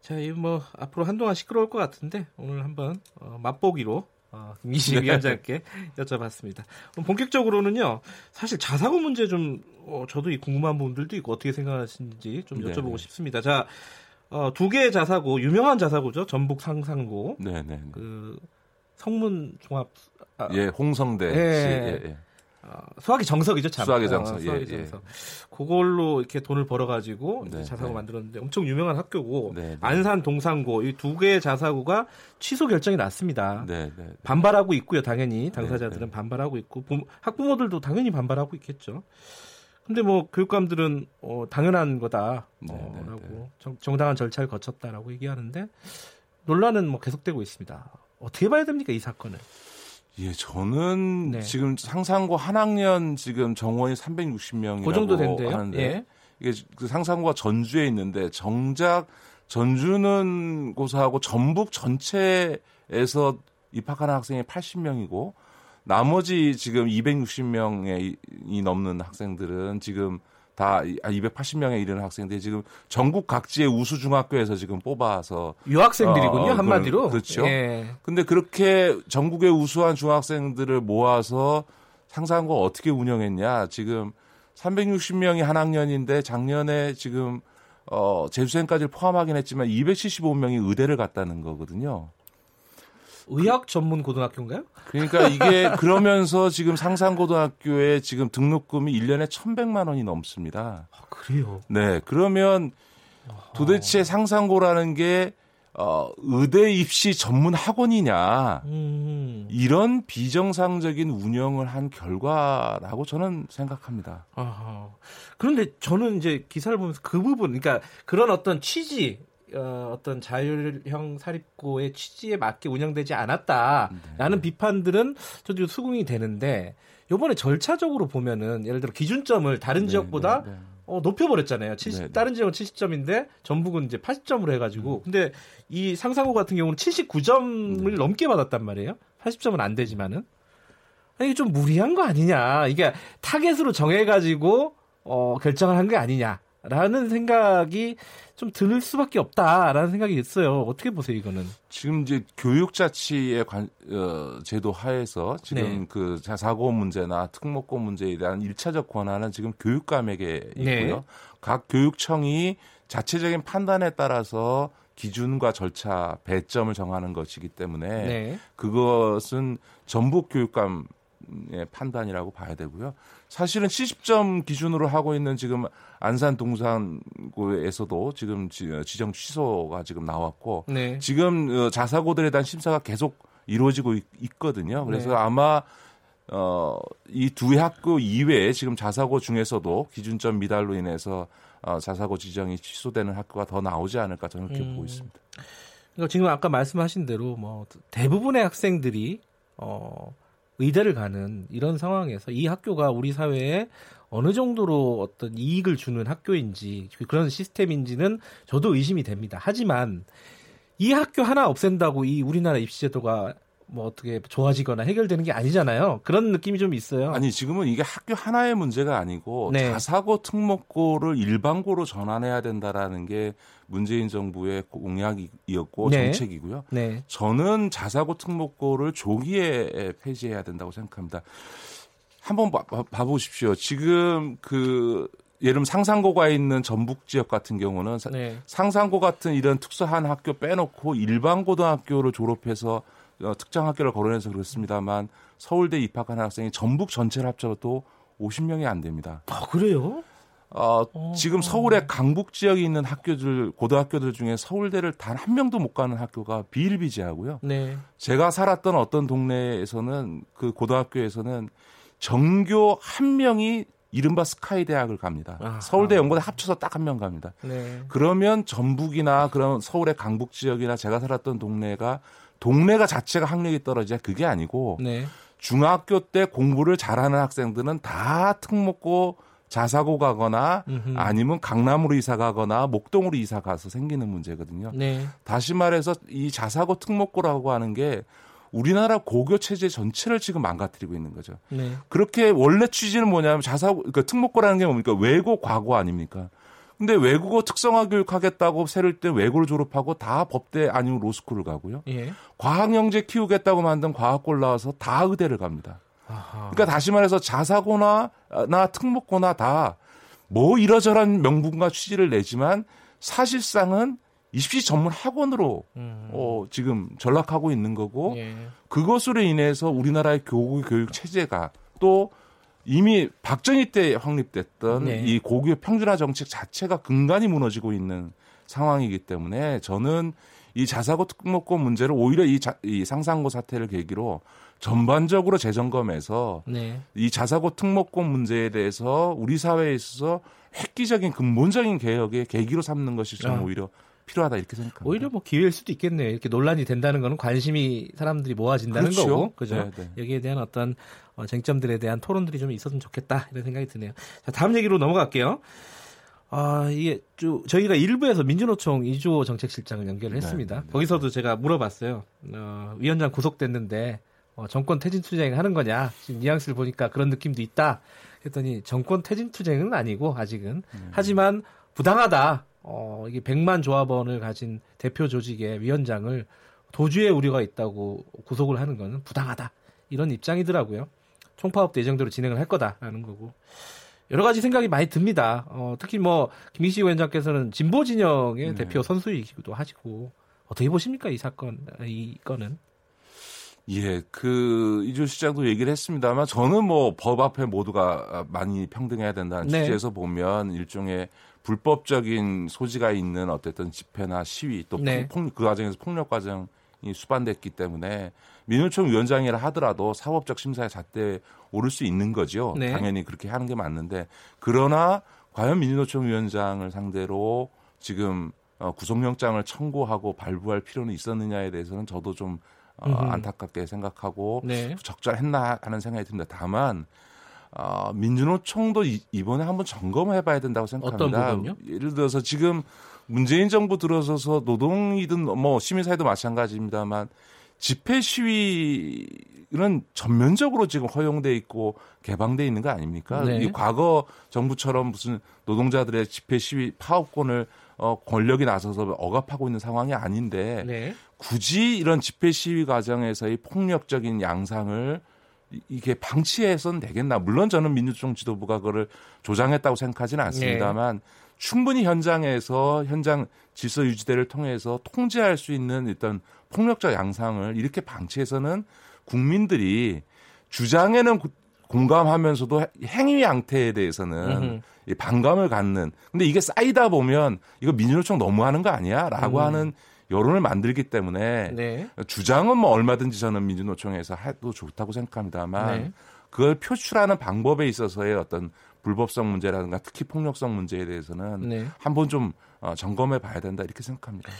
자, 이뭐 앞으로 한동안 시끄러울 것 같은데 오늘 한번 어, 맛보기로 어, 김기식 네. 위원장께 여쭤봤습니다. 본격적으로는요, 사실 자사고 문제 좀, 어, 저도 이 궁금한 부분들도 있고 어떻게 생각하시는지 좀 네, 여쭤보고 네. 싶습니다. 자, 어, 두 개의 자사고, 유명한 자사고죠. 전북 상상고. 네네. 네. 그, 성문 종합. 아, 예, 홍성대. 예, 예, 예. 어, 수학의 정석이죠, 참. 수학의 정석. 어, 수학의 예, 정석. 예. 그걸로 이렇게 돈을 벌어가지고 네, 자사고 네. 만들었는데 엄청 유명한 학교고 네, 네. 안산 동산고 이 두 개의 자사고가 취소 결정이 났습니다. 네, 네, 반발하고 있고요, 당연히 당사자들은 반발하고 있고 학부모들도 당연히 반발하고 있겠죠. 근데 뭐 교육감들은 어, 당연한 거다라고 정, 당한 절차를 거쳤다라고 얘기하는데 논란은 뭐 계속되고 있습니다. 어떻게 봐야 됩니까 이 사건을? 예, 저는 네. 지금 상상고 한 학년 지금 정원이 360명이라고 그 정도 된대요. 하는데 예. 이게 그 상상고가 전주에 있는데 정작 전주는 고사하고 전북 전체에서 입학하는 학생이 80명이고 나머지 지금 260명이 넘는 학생들은 지금 다 280명에 아, 이르는 학생들이 지금 전국 각지의 우수 중학교에서 지금 뽑아서 유학생들이군요 어, 어 한마디로 그렇죠. 예. 근데 그렇게 전국의 우수한 중학생들을 모아서 상상고 어떻게 운영했냐 지금 360명이 한 학년인데 작년에 지금 어 재수생까지 포함하긴 했지만 275명이 의대를 갔다는 거거든요. 의학 전문 고등학교인가요? 그러니까 이게 그러면서 지금 상상고등학교에 지금 등록금이 1년에 1,100만 원이 넘습니다. 아, 그래요? 네. 그러면 도대체 상상고라는 게 어, 의대 입시 전문 학원이냐 음. 이런 비정상적인 운영을 한 결과라고 저는 생각합니다. 아하. 그런데 저는 이제 기사를 보면서 그 부분, 그러니까 그런 어떤 취지, 어, 어떤 자율형 사립고의 취지에 맞게 운영되지 않았다라는 네. 비판들은 저도 수긍이 되는데 요번에 절차적으로 보면은 예를 들어 기준점을 다른 네, 지역보다 네, 네. 어, 높여버렸잖아요. 70, 네네. 다른 지역은 70점인데 전북은 이제 80점으로 해가지고 음. 근데 이 상상고 같은 경우는 79점을 네. 넘게 받았단 말이에요. 80점은 안 되지만은 이게 좀 무리한 거 아니냐. 이게 타겟으로 정해가지고 어, 결정을 한 게 아니냐. 라는 생각이 좀 들 수밖에 없다라는 생각이 있어요. 어떻게 보세요, 이거는? 지금 이제 교육자치의 관, 어, 제도 하에서 지금 네. 그 사고 문제나 특목고 문제에 대한 일차적 권한은 지금 교육감에게 있고요. 네. 각 교육청이 자체적인 판단에 따라서 기준과 절차, 배점을 정하는 것이기 때문에 네. 그것은 전북 교육감 의 판단이라고 봐야 되고요. 사실은 70점 기준으로 하고 있는 지금 안산 동산고에서도 지금 지정 취소가 지금 나왔고 네. 지금 어, 자사고들에 대한 심사가 계속 이루어지고 있, 거든요 그래서 네. 아마 어, 이 두 학교 이외에 지금 자사고 중에서도 기준점 미달로 인해서 어, 자사고 지정이 취소되는 학교가 더 나오지 않을까 저는 그렇게 음. 보고 있습니다. 그러니까 지금 아까 말씀하신 대로 뭐 대부분의 학생들이 어 의대를 가는 이런 상황에서 이 학교가 우리 사회에 어느 정도로 어떤 이익을 주는 학교인지 그런 시스템인지는 저도 의심이 됩니다. 하지만 이 학교 하나 없앤다고 이 우리나라 입시 제도가 뭐 어떻게 좋아지거나 해결되는 게 아니잖아요. 그런 느낌이 좀 있어요. 아니 지금은 이게 학교 하나의 문제가 아니고 네. 자사고 특목고를 일반고로 전환해야 된다라는 게 문재인 정부의 공약이었고 네. 정책이고요. 네. 저는 자사고 특목고를 조기에 폐지해야 된다고 생각합니다. 한번 봐, 봐 보십시오. 지금 그 예를 들면 상상고가 있는 전북 지역 같은 경우는 네. 상상고 같은 이런 특수한 학교 빼놓고 일반 고등학교를 졸업해서 어, 특정 학교를 거론해서 그렇습니다만 서울대 입학한 학생이 전북 전체를 합쳐도 50명이 안 됩니다. 아, 그래요? 어, 어, 지금 서울의 강북 지역에 있는 학교들 고등학교들 중에 서울대를 단 한 명도 못 가는 학교가 비일비재하고요. 네. 제가 살았던 어떤 동네에서는 그 고등학교에서는 전교 한 명이 이른바 스카이 대학을 갑니다. 아, 서울대 연고대 합쳐서 딱 한 명 갑니다. 네. 그러면 전북이나 그런 서울의 강북 지역이나 제가 살았던 동네가 동네가 자체가 학력이 떨어지야 그게 아니고 네. 중학교 때 공부를 잘하는 학생들은 다 특목고 자사고 가거나 음흠. 아니면 강남으로 이사 가거나 목동으로 이사 가서 생기는 문제거든요. 네. 다시 말해서 이 자사고 특목고라고 하는 게 우리나라 고교 체제 전체를 지금 망가뜨리고 있는 거죠. 네. 그렇게 원래 취지는 뭐냐면 자사고 그러니까 특목고라는 게 뭡니까? 외고 과고 아닙니까? 근데 외국어 특성화 교육 하겠다고 새를 때 외고를 졸업하고 다 법대 아니면 로스쿨을 가고요. 예. 과학 영재 키우겠다고 만든 과학고를 나와서 다 의대를 갑니다. 아하. 그러니까 다시 말해서 자사고나 나 특목고나 다 뭐 이러저런 명분과 취지를 내지만 사실상은 입시 전문 학원으로 음. 어, 지금 전락하고 있는 거고 예. 그것으로 인해서 우리나라의 교육 교육 체제가 또 이미 박정희 때 확립됐던 네. 이 고교 평준화 정책 자체가 근간이 무너지고 있는 상황이기 때문에 저는 이 자사고 특목고 문제를 오히려 이, 자, 이 상상고 사태를 계기로 전반적으로 재점검해서 네. 이 자사고 특목고 문제에 대해서 우리 사회에 있어서 획기적인 근본적인 개혁의 계기로 삼는 것이 저는 아. 오히려 필요하다 이렇게 생각합니다. 오히려 뭐 기회일 수도 있겠네요. 이렇게 논란이 된다는 거는 관심이 사람들이 모아진다는 그렇죠. 거고, 그죠? 네, 네. 여기에 대한 어떤 어, 쟁점들에 대한 토론들이 좀 있었으면 좋겠다 이런 생각이 드네요. 자, 다음 얘기로 넘어갈게요. 아, 이게 쭉 저희가 일부에서 민주노총 이주호 정책실장을 연결을 네, 했습니다. 네, 네, 거기서도 제가 물어봤어요. 어, 위원장 구속됐는데 어, 정권 퇴진 투쟁 하는 거냐? 지금 뉘앙스를 보니까 그런 느낌도 있다. 했더니 정권 퇴진 투쟁은 아니고 아직은 음. 하지만 부당하다. 어, 이게 100만 조합원을 가진 대표 조직의 위원장을 도주의 우려가 있다고 구속을 하는 것은 부당하다. 이런 입장이더라고요. 총파업도 예정대로 진행을 할 거다라는 거고. 여러 가지 생각이 많이 듭니다. 어, 특히 뭐 김기식 위원장께서는 진보 진영의 네. 대표 선수이기도 하시고 어떻게 보십니까 이 사건 이 건은? 예, 그 이주 시장도 얘기를 했습니다만 저는 뭐 법 앞에 모두가 많이 평등해야 된다는 네. 취지에서 보면 일종의 불법적인 소지가 있는 어쨌든 집회나 시위 또 네. 폭, 그 과정에서 폭력 과정이 수반됐기 때문에 민주총 위원장이라 하더라도 사법적 심사에 잣대 오를 수 있는 거죠. 네. 당연히 그렇게 하는 게 맞는데 그러나 과연 민주노총 위원장을 상대로 지금 어, 구속영장을 청구하고 발부할 필요는 있었느냐에 대해서는 저도 좀 어, 안타깝게 생각하고 네. 적절했나 하는 생각이 듭니다. 다만 어, 민주노총도 이, 이번에 한번 점검해 봐야 된다고 생각합니다. 어떤 부분요? 예를 들어서 지금 문재인 정부 들어서서 노동이든 뭐 시민사회도 마찬가지입니다만 집회 시위는 전면적으로 지금 허용돼 있고 개방돼 있는 거 아닙니까? 네. 이 과거 정부처럼 무슨 노동자들의 집회 시위 파업권을 어, 권력이 나서서 억압하고 있는 상황이 아닌데 네. 굳이 이런 집회 시위 과정에서의 폭력적인 양상을 이게 방치해서는 되겠나? 물론 저는 민주당 지도부가 그거를 조장했다고 생각하지는 않습니다만 네. 충분히 현장에서 현장 질서 유지대를 통해서 통제할 수 있는 일단 폭력적 양상을 이렇게 방치해서는 국민들이 주장에는 공감하면서도 행위 양태에 대해서는 음. 반감을 갖는. 근데 이게 쌓이다 보면 이거 민주노총 너무하는 거 아니야?라고 음. 하는 여론을 만들기 때문에 네. 주장은 뭐 얼마든지 저는 민주노총에서 해도 좋다고 생각합니다만 네. 그걸 표출하는 방법에 있어서의 어떤 불법성 문제라든가 특히 폭력성 문제에 대해서는 네. 한번 좀 어, 점검해 봐야 된다 이렇게 생각합니다.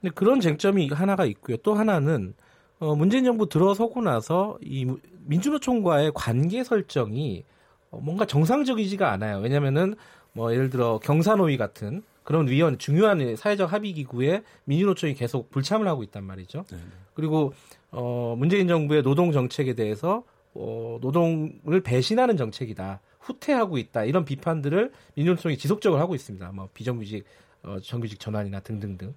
근데 그런 쟁점이 하나가 있고요. 또 하나는 어, 문재인 정부 들어서고 나서 이 민주노총과의 관계 설정이 어, 뭔가 정상적이지가 않아요. 왜냐면은 뭐 예를 들어 경사노위 같은 그런 위원 중요한 사회적 합의 기구에 민주노총이 계속 불참을 하고 있단 말이죠. 네네. 그리고 어 문재인 정부의 노동 정책에 대해서 어 노동을 배신하는 정책이다. 후퇴하고 있다. 이런 비판들을 민주노총이 지속적으로 하고 있습니다. 뭐 비정규직 어 정규직 전환이나 등등등.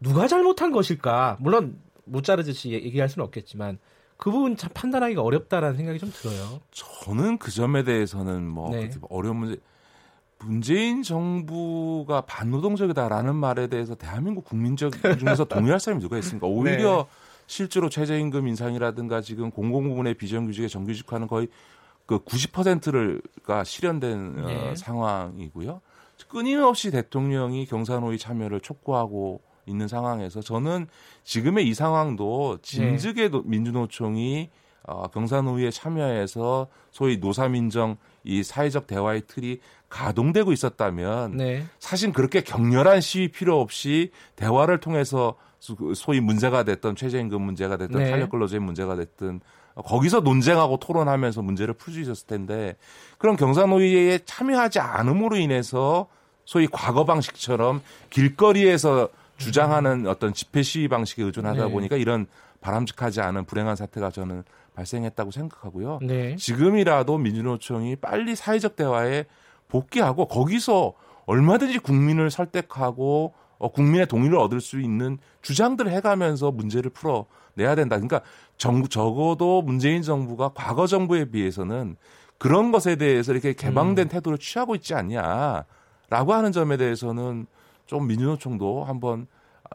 누가 잘못한 것일까? 물론 못 자르듯이 얘기할 수는 없겠지만 그 부분 참 판단하기가 어렵다라는 생각이 좀 들어요. 저는 그 점에 대해서는 뭐 네. 어려운 문제 문재인 정부가 반노동적이다라는 말에 대해서 대한민국 국민적 중에서 동의할 사람이 누가 있습니까? 오히려 네. 실제로 최저임금 인상이라든가 지금 공공부문의 비정규직의 정규직화는 거의 그 90%가 실현된 어, 네. 어, 상황이고요. 끊임없이 대통령이 경산호위 참여를 촉구하고 있는 상황에서 저는 지금의 이 상황도 진즉에 네. 민주노총이 어, 경산호위에 참여해서 소위 노사민정 이 사회적 대화의 틀이 가동되고 있었다면 네. 사실 그렇게 격렬한 시위 필요 없이 대화를 통해서 소위 문제가 됐던 최저임금 문제가 됐던 네. 탄력 근로제 문제가 됐든 거기서 논쟁하고 토론하면서 문제를 풀 수 있었을 텐데 그런 경산노위에 참여하지 않음으로 인해서 소위 과거 방식처럼 길거리에서 주장하는 어떤 집회 시위 방식에 의존하다 네. 보니까 이런 바람직하지 않은 불행한 사태가 저는 발생했다고 생각하고요. 네. 지금이라도 민주노총이 빨리 사회적 대화에 복귀하고 거기서 얼마든지 국민을 설득하고 어, 국민의 동의를 얻을 수 있는 주장들을 해가면서 문제를 풀어내야 된다. 그러니까 정부 적어도 문재인 정부가 과거 정부에 비해서는 그런 것에 대해서 이렇게 개방된 음. 태도를 취하고 있지 않냐라고 하는 점에 대해서는 좀 민주노총도 한번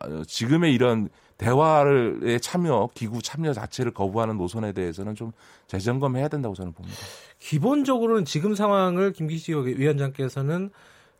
어, 지금의 이런 대화를 참여 기구 참여 자체를 거부하는 노선에 대해서는 좀 재점검해야 된다고 저는 봅니다. 기본적으로는 지금 상황을 김기식 위원장께서는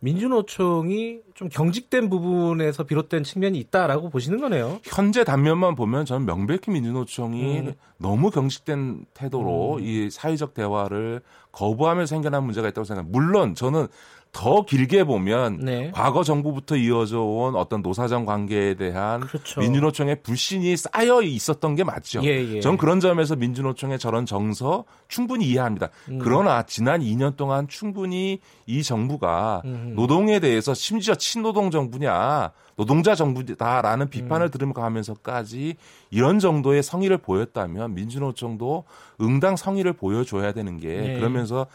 민주노총이 좀 경직된 부분에서 비롯된 측면이 있다라고 보시는 거네요. 현재 단면만 보면 저는 명백히 민주노총이 음. 너무 경직된 태도로 음. 이 사회적 대화를 거부하며 생겨난 문제가 있다고 생각합니다. 물론 저는 더 길게 보면 네. 과거 정부부터 이어져 온 어떤 노사정 관계에 대한 그렇죠. 민주노총의 불신이 쌓여 있었던 게 맞죠. 예, 예. 전 그런 점에서 민주노총의 저런 정서 충분히 이해합니다. 음. 그러나 지난 2년 동안 충분히 이 정부가 음. 노동에 대해서 심지어 친노동 정부냐 노동자 정부다라는 비판을 음. 들으면서까지 이런 정도의 성의를 보였다면 민주노총도 응당 성의를 보여줘야 되는 게 네. 그러면서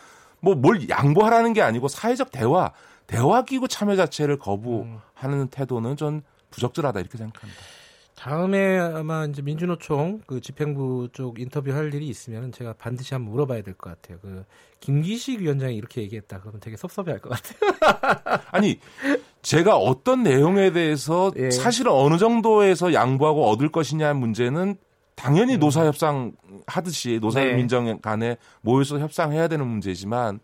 뭐 뭘 양보하라는 게 아니고 사회적 대화, 대화 기구 참여 자체를 거부하는 음. 태도는 전 부적절하다 이렇게 생각합니다. 다음에 아마 이제 민주노총 그 집행부 쪽 인터뷰 할 일이 있으면 제가 반드시 한번 물어봐야 될 것 같아요. 그 김기식 위원장이 이렇게 얘기했다 그러면 되게 섭섭해할 것 같아요. 아니 제가 어떤 내용에 대해서 예. 사실은 어느 정도에서 양보하고 얻을 것이냐 문제는 당연히 음. 노사 협상 하듯이 노사 네. 민정 간에 모여서 협상해야 되는 문제지만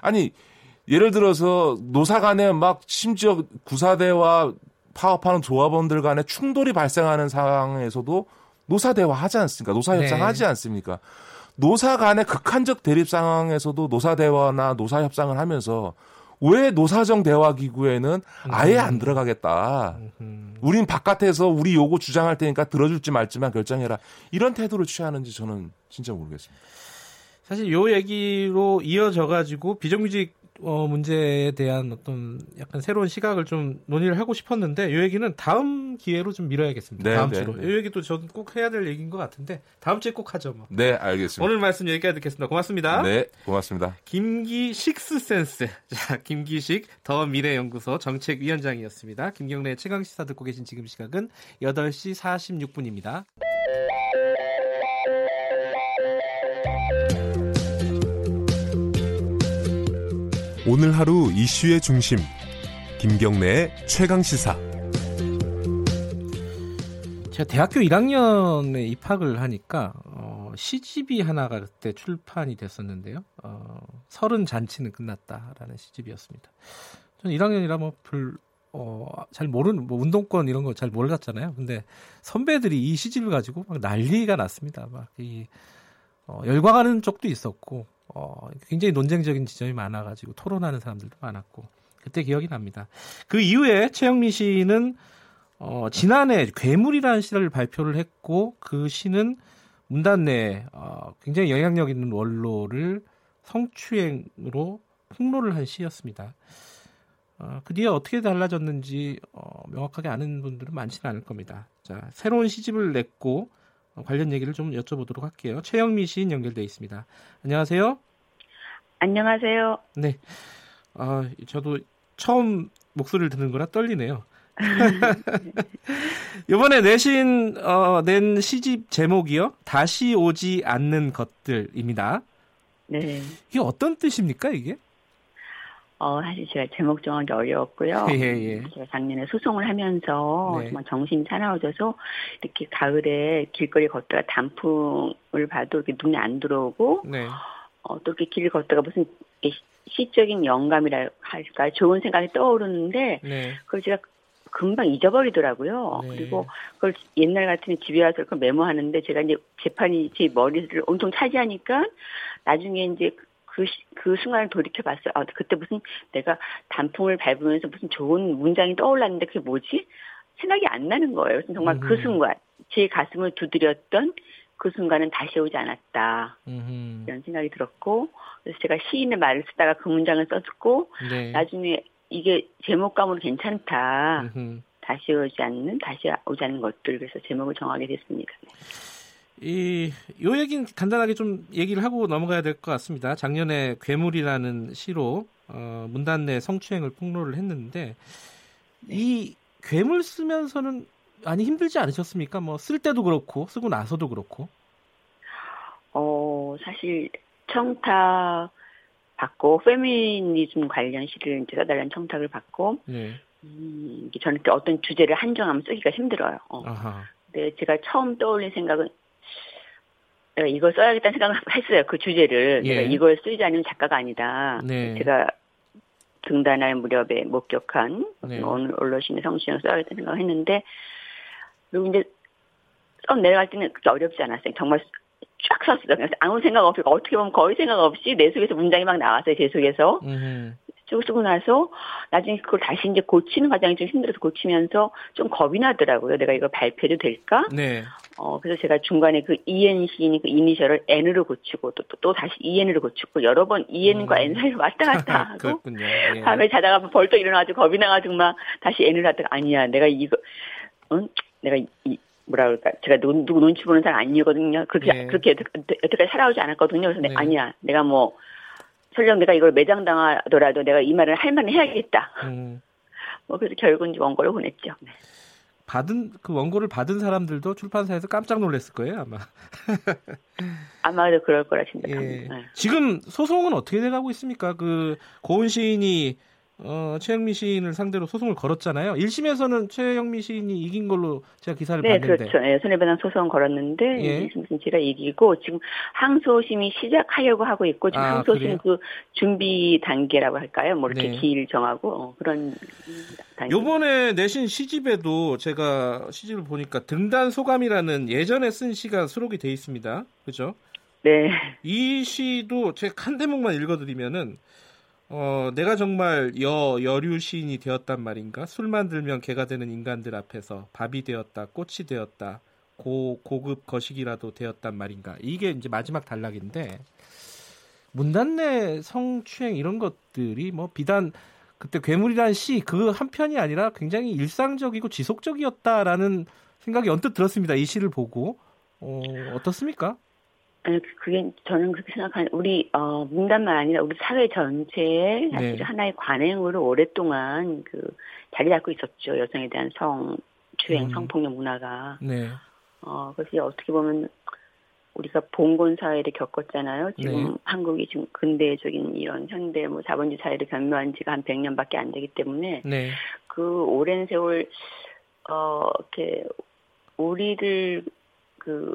아니 예를 들어서 노사 간에 막 심지어 구사대와 파업하는 조합원들 간에 충돌이 발생하는 상황에서도 노사 대화 하지 않습니까? 노사 협상 네. 하지 않습니까? 노사 간의 극한적 대립 상황에서도 노사 대화나 노사 협상을 하면서 왜 노사정 대화 기구에는 아예 안 들어가겠다. 우린 바깥에서 우리 요구 주장할 테니까 들어줄지 말지만 결정해라. 이런 태도를 취하는지 저는 진짜 모르겠습니다. 사실 요 얘기로 이어져 가지고 비정규직 어, 문제에 대한 어떤 약간 새로운 시각을 좀 논의를 하고 싶었는데 이 얘기는 다음 기회로 좀 미뤄야겠습니다. 네, 다음 네, 주로. 네. 이 얘기도 저는 꼭 해야 될 얘기인 것 같은데 다음 주에 꼭 하죠. 뭐. 네, 알겠습니다. 오늘 말씀 여기까지 듣겠습니다. 고맙습니다. 네, 고맙습니다. 김기식의 식스 센스. 자, 김기식 더 미래연구소 정책위원장이었습니다. 김경래 최강 시사 듣고 계신 지금 시각은 8시 46분입니다. 오늘 하루 이슈의 중심 김경래의 최강 시사 제가 대학교 1학년에 입학을 하니까 어, 시집이 하나가 그때 출판이 됐었는데요. 어, 서른 잔치는 끝났다라는 시집이었습니다. 저는 1학년이라 뭐별 어, 잘 모르는 뭐 운동권 이런 거 잘 몰랐잖아요. 근데 선배들이 이 시집을 가지고 막 난리가 났습니다. 막 이 어, 열광하는 쪽도 있었고 어, 굉장히 논쟁적인 지점이 많아가지고 토론하는 사람들도 많았고 그때 기억이 납니다. 그 이후에 최영민 씨는 어, 지난해 괴물이라는 시를 발표를 했고 그 시는 문단 내에 어, 굉장히 영향력 있는 원로를 성추행으로 폭로를 한 시였습니다. 어, 그 뒤에 어떻게 달라졌는지 어, 명확하게 아는 분들은 많지는 않을 겁니다. 자, 새로운 시집을 냈고 어, 관련 얘기를 좀 여쭤보도록 할게요. 최영미 시인 연결돼 있습니다. 안녕하세요. 안녕하세요. 네. 아, 저도 처음 목소리를 듣는 거라 떨리네요. 이번에 내신 어, 낸 시집 제목이요. 다시 오지 않는 것들입니다. 네. 이게 어떤 뜻입니까, 이게? 어, 사실 제가 제목 정하기 어려웠고요. 예, 예. 제가 작년에 소송을 하면서 네. 정말 정신이 사나워져서 이렇게 가을에 길거리 걷다가 단풍을 봐도 이렇게 눈에 안 들어오고 네. 어, 또 이렇게 길을 걷다가 무슨 시적인 영감이라 할까 좋은 생각이 떠오르는데 네. 그걸 제가 금방 잊어버리더라고요. 네. 그리고 그걸 옛날 같으면 집에 와서 그걸 메모하는데 제가 이제 재판이 제 머리를 온통 차지하니까 나중에 이제 그, 그 순간을 돌이켜 봤어요. 아, 그때 무슨 내가 단풍을 밟으면서 무슨 좋은 문장이 떠올랐는데 그게 뭐지? 생각이 안 나는 거예요. 정말 그 음. 그 순간, 제 가슴을 두드렸던 그 순간은 다시 오지 않았다. 음. 이런 생각이 들었고, 그래서 제가 시인의 말을 쓰다가 그 문장을 썼고, 네. 나중에 이게 제목감으로 괜찮다. 음. 다시 오지 않는, 다시 오지 않는 것들. 그래서 제목을 정하게 됐습니다. 네. 이, 요 얘기는 간단하게 좀 얘기를 하고 넘어가야 될 것 같습니다. 작년에 괴물이라는 시로, 어, 문단 내 성추행을 폭로를 했는데, 이 괴물 쓰면서는 많이 힘들지 않으셨습니까? 뭐, 쓸 때도 그렇고, 쓰고 나서도 그렇고. 어, 사실, 청탁 받고, 페미니즘 관련 시를 이제 써달라는 청탁을 받고, 네. 음, 저는 어떤 주제를 한정하면 쓰기가 힘들어요. 어. 아하. 근데 제가 처음 떠올린 생각은 이걸 써야겠다는 생각을 했어요. 그 주제를. 예. 내가 이걸 쓰지 않으면 작가가 아니다. 네. 제가 등단할 무렵에 목격한 네. 오늘 언론신의 성취를 써야겠다는 생각을 했는데 그리고 이제 써 내려갈 때는 그렇게 어렵지 않았어요. 정말 쫙 썼어요. 그래서 아무 생각 없이 어떻게 보면 거의 생각 없이 내 속에서 문장이 막 나왔어요. 제 속에서. 음. 쭉 쓰고 나서 나중에 그걸 다시 이제 고치는 과정이 좀 힘들어서 고치면서 좀 겁이 나더라고요. 내가 이걸 발표해도 될까? 네. 어, 그래서 제가 중간에 그 EN 시인이 그 이니셜을 N으로 고치고 또, 또, 또 다시 EN으로 고치고 여러 번 EN과 음. N 사이를 왔다 갔다 하고. 예. 밤에 자다가 벌떡 일어나가지고 겁이 나가지고 막 다시 N을 하다가 아니야. 내가 이거, 응? 내가 이, 뭐라 그럴까. 제가 누, 누구 눈치 보는 사람 아니거든요. 그렇게, 네. 그렇게 여태까지 살아오지 않았거든요. 그래서 네. 아니야. 내가 뭐, 설령 내가 이걸 매장당하더라도 내가 이 말을 할 만은 해야겠다. 음. 뭐 그래서 결국은 원고를 보냈죠. 네. 받은 그 원고를 받은 사람들도 출판사에서 깜짝 놀랐을 거예요 아마. 아마도 그럴 거라 생각합니다. 예. 네. 지금 소송은 어떻게 돼가고 있습니까? 그 고은 시인이 어, 최영미 시인을 상대로 소송을 걸었잖아요. 1심에서는 최영미 시인이 이긴 걸로 제가 기사를 네, 봤는데. 그렇죠. 네, 손해배상 소송 걸었는데 예. 1심에서는 제가 이기고 지금 항소심이 시작하려고 하고 있고 지금 아, 항소심 그 준비 단계라고 할까요? 뭐 이렇게 네. 길 정하고 어, 그런 단계. 요번에 내신 시집에도 제가 시집을 보니까 등단 소감이라는 예전에 쓴 시가 수록이 돼 있습니다. 그죠? 네. 이 시도 제가 한 대목만 읽어드리면은 어, 내가 정말 여, 여류 시인이 되었단 말인가? 술만 들면 개가 되는 인간들 앞에서 밥이 되었다, 꽃이 되었다, 고, 고급 거식이라도 되었단 말인가? 이게 이제 마지막 단락인데, 문단내 성추행 이런 것들이 뭐 비단 그때 괴물이란 시 그 한 편이 아니라 굉장히 일상적이고 지속적이었다라는 생각이 언뜻 들었습니다. 이 시를 보고 어, 어떻습니까? 아니 그게 저는 그렇게 생각하는 우리 어 문단만 아니라 우리 사회 전체에 사실 네. 하나의 관행으로 오랫동안 그 자리 잡고 있었죠 여성에 대한 성추행 음. 성폭력 문화가 네. 어 그래서 어떻게 보면 우리가 봉건 사회를 겪었잖아요. 지금 네. 한국이 지금 근대적인 이런 현대 뭐 자본주의 사회를 견묘한 지가 한 100년밖에 안 되기 때문에 네. 그 오랜 세월 어 이렇게 우리를 그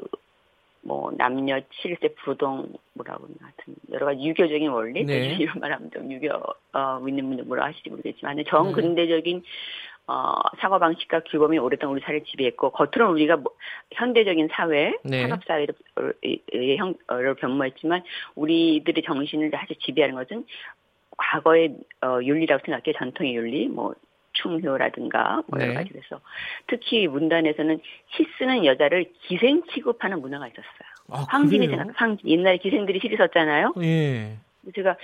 뭐 남녀 7세 부동 뭐라고 하여튼 여러 가지 유교적인 원리 네. 이런 말 하면 좀 유교 어 믿는 분들 뭐라 하실지 모르겠지만 정근대적인 네. 어, 사고 방식과 규범이 오랫동안 우리 사회를 지배했고 겉으로는 우리가 뭐, 현대적인 사회, 네. 산업 사회를 형을 변모했지만 우리들의 정신을 아주 지배하는 것은 과거의 어, 윤리라고 생각해 전통의 윤리, 뭐 충효라든가 뭐 여러 네. 가지 그래서 특히 문단에서는 시 쓰는 여자를 기생 취급하는 문화가 있었어요. 아, 황진이 생각, 황 옛날에 기생들이 시를 썼잖아요. 예. 제가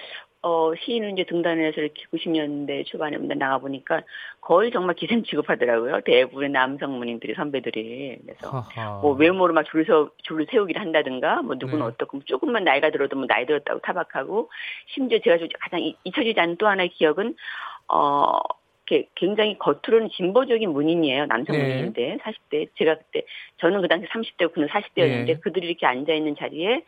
어, 시인을 이제 등단을 해서 이렇게 90년대 초반에 나가 보니까 거의 정말 기생 취급하더라고요. 대부분의 남성 문인들이 선배들이. 그래서 하하. 뭐 외모로 막 줄을, 서, 줄을 세우기를 한다든가 뭐 누구는 네. 어떻고 조금만 나이가 들어도 뭐 나이 들었다고 타박하고 심지어 제가 가장 잊혀지지 않는 또 하나의 기억은 어, 굉장히 겉으로는 진보적인 문인이에요. 남성 네. 문인인데 40대 제가 그때 저는 그 당시 30대고 그는 40대였는데 네. 그들이 이렇게 앉아 있는 자리에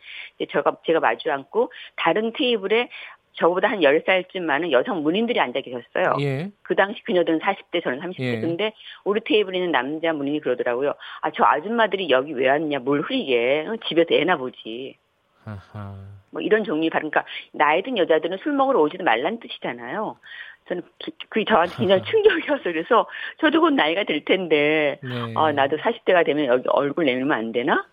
제가 제가 마주 앉고 다른 테이블에 저보다 한 10살쯤 많은 여성 문인들이 앉아 계셨어요. 예. 그 당시 그녀들은 40대, 저는 30대. 예. 근데 우리 테이블에 있는 남자 문인이 그러더라고요. 아, 저 아줌마들이 여기 왜 왔냐, 뭘 흐리게. 집에서 애나 보지. 아하. 뭐 이런 종류의 발, 그러니까 나이 든 여자들은 술 먹으러 오지도 말란 뜻이잖아요. 저는 그게 저한테 굉장히 충격이었어요. 그래서 저도 곧 나이가 될 텐데, 네. 아, 나도 40대가 되면 여기 얼굴 내밀면 안 되나?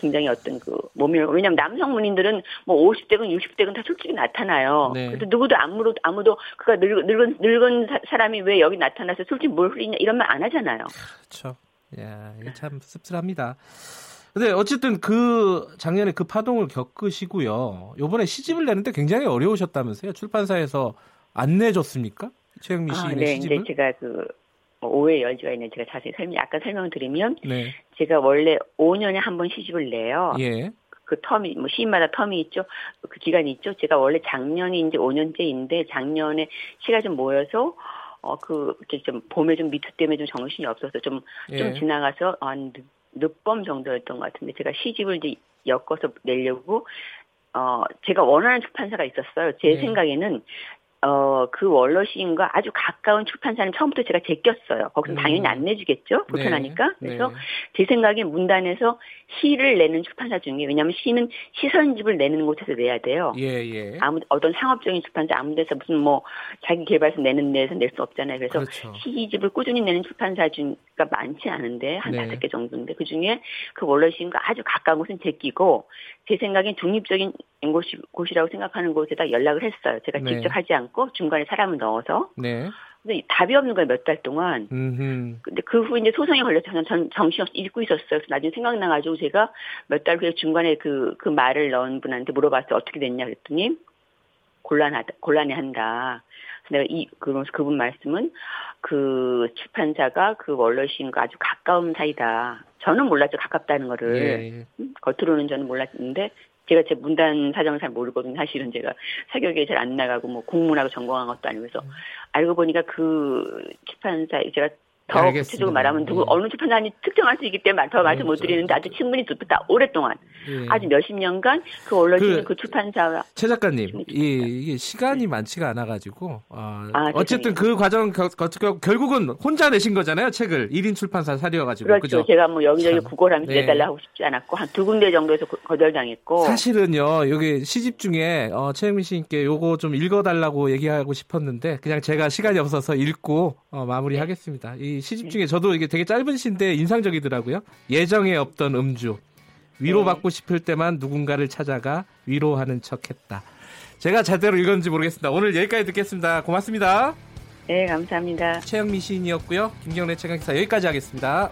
굉장히 어떤 그 몸이 왜냐면 남성 문인들은 뭐 50대건 60대건 다 솔직히 나타나요. 네. 그래서 누구도 아무도 아무도 그가 늙은 늙은 늙은 사람이 왜 여기 나타나서 솔직히 뭘 흘리냐 이런 말 안 하잖아요. 그렇죠. 야, 이게 참 씁쓸합니다. 근데 어쨌든 그 작년에 그 파동을 겪으시고요. 요번에 시집을 내는데 굉장히 어려우셨다면서요. 출판사에서 안 내줬습니까? 최영미 씨의 아, 네, 시집을? 네, 제가 그 오해 여지가 있는 제가 자세히 설명, 약간 설명드리면 네. 제가 원래 5년에 한 번 시집을 내요. 예. 그 텀이 뭐 시인마다 텀이 있죠. 그 기간이 있죠. 제가 원래 작년이 이제 5년째인데 작년에 시가 좀 모여서 어그 이렇게 좀 봄에 좀 미투 때문에 좀 정신이 없어서 좀좀 예. 좀 지나가서 한 늦범 정도였던 것 같은데 제가 시집을 이제 엮어서 내려고 어 제가 원하는 출판사가 있었어요. 제 네. 생각에는 어, 그 월러 시인과 아주 가까운 출판사는 처음부터 제가 제꼈어요. 거기서 음. 당연히 안 내주겠죠? 불편하니까. 네. 그래서 네. 제 생각에 문단에서 시를 내는 출판사 중에, 왜냐하면 시는 시선집을 내는 곳에서 내야 돼요. 예, 예. 아무, 어떤 상업적인 출판사 아무 데서 무슨 뭐 자기 개발서 내는 데에서 낼 수 없잖아요. 그래서 그렇죠. 시집을 꾸준히 내는 출판사 중가 많지 않은데, 한 네. 다섯 개 정도인데, 그 중에 그 월러 시인과 아주 가까운 곳은 제끼고, 제 생각엔 중립적인 곳이, 곳이라고 생각하는 곳에다 연락을 했어요. 제가 네. 직접 하지 않고 중간에 사람을 넣어서. 네. 근데 답이 없는 거예요, 몇 달 동안. 음흠. 근데 그 후 이제 소송에 걸려서 저는 정신없이 읽고 있었어요. 그래서 나중에 생각나가지고 제가 몇 달 후에 중간에 그, 그 말을 넣은 분한테 물어봤어요. 어떻게 됐냐 그랬더니 곤란하다, 곤란해 한다. 내가 이, 그, 그분 말씀은 그 출판사가 그 월러시인과 아주 가까운 사이다. 저는 몰랐죠, 가깝다는 거를. 예, 예. 음? 겉으로는 저는 몰랐는데, 제가 제 문단 사정을 잘 모르거든요. 사실은 제가 사격에 잘 안 나가고 뭐 공문하고 전공한 것도 아니고 그래서 음. 알고 보니까 그 출판사 제가 더 알겠습니다. 구체적으로 말하면 누구 예. 어느 출판사인지 특정할 수 있기 때문에 더 말씀 못 그렇죠. 드리는데 아주 친분이 깊다 오랫동안 예. 아주 몇십 년간 그 원로시는 그, 그 출판사와 최 작가님 이, 이게 시간이 네. 많지가 않아가지고 어, 아, 어쨌든 그 과정 겨, 겨, 결국은 혼자 내신 거잖아요 책을 1인 출판사 사려가지고 그렇죠 그죠? 제가 뭐 여기저기 구걸하면서 네. 내달라 하고 싶지 않았고 한 두 군데 정도에서 거절당했고 사실은요 여기 시집 중에 어, 최영민 씨께 요거 좀 읽어달라고 얘기하고 싶었는데 그냥 제가 시간이 없어서 읽고 어, 마무리하겠습니다. 이 시집 중에 저도 이게 되게 짧은 시인데 인상적이더라고요. 예정에 없던 음주. 위로받고 싶을 때만 누군가를 찾아가 위로하는 척 했다. 제가 제대로 읽었는지 모르겠습니다. 오늘 여기까지 듣겠습니다. 고맙습니다. 네, 감사합니다. 최영미 시인이었고요. 김경래 최강기사 여기까지 하겠습니다.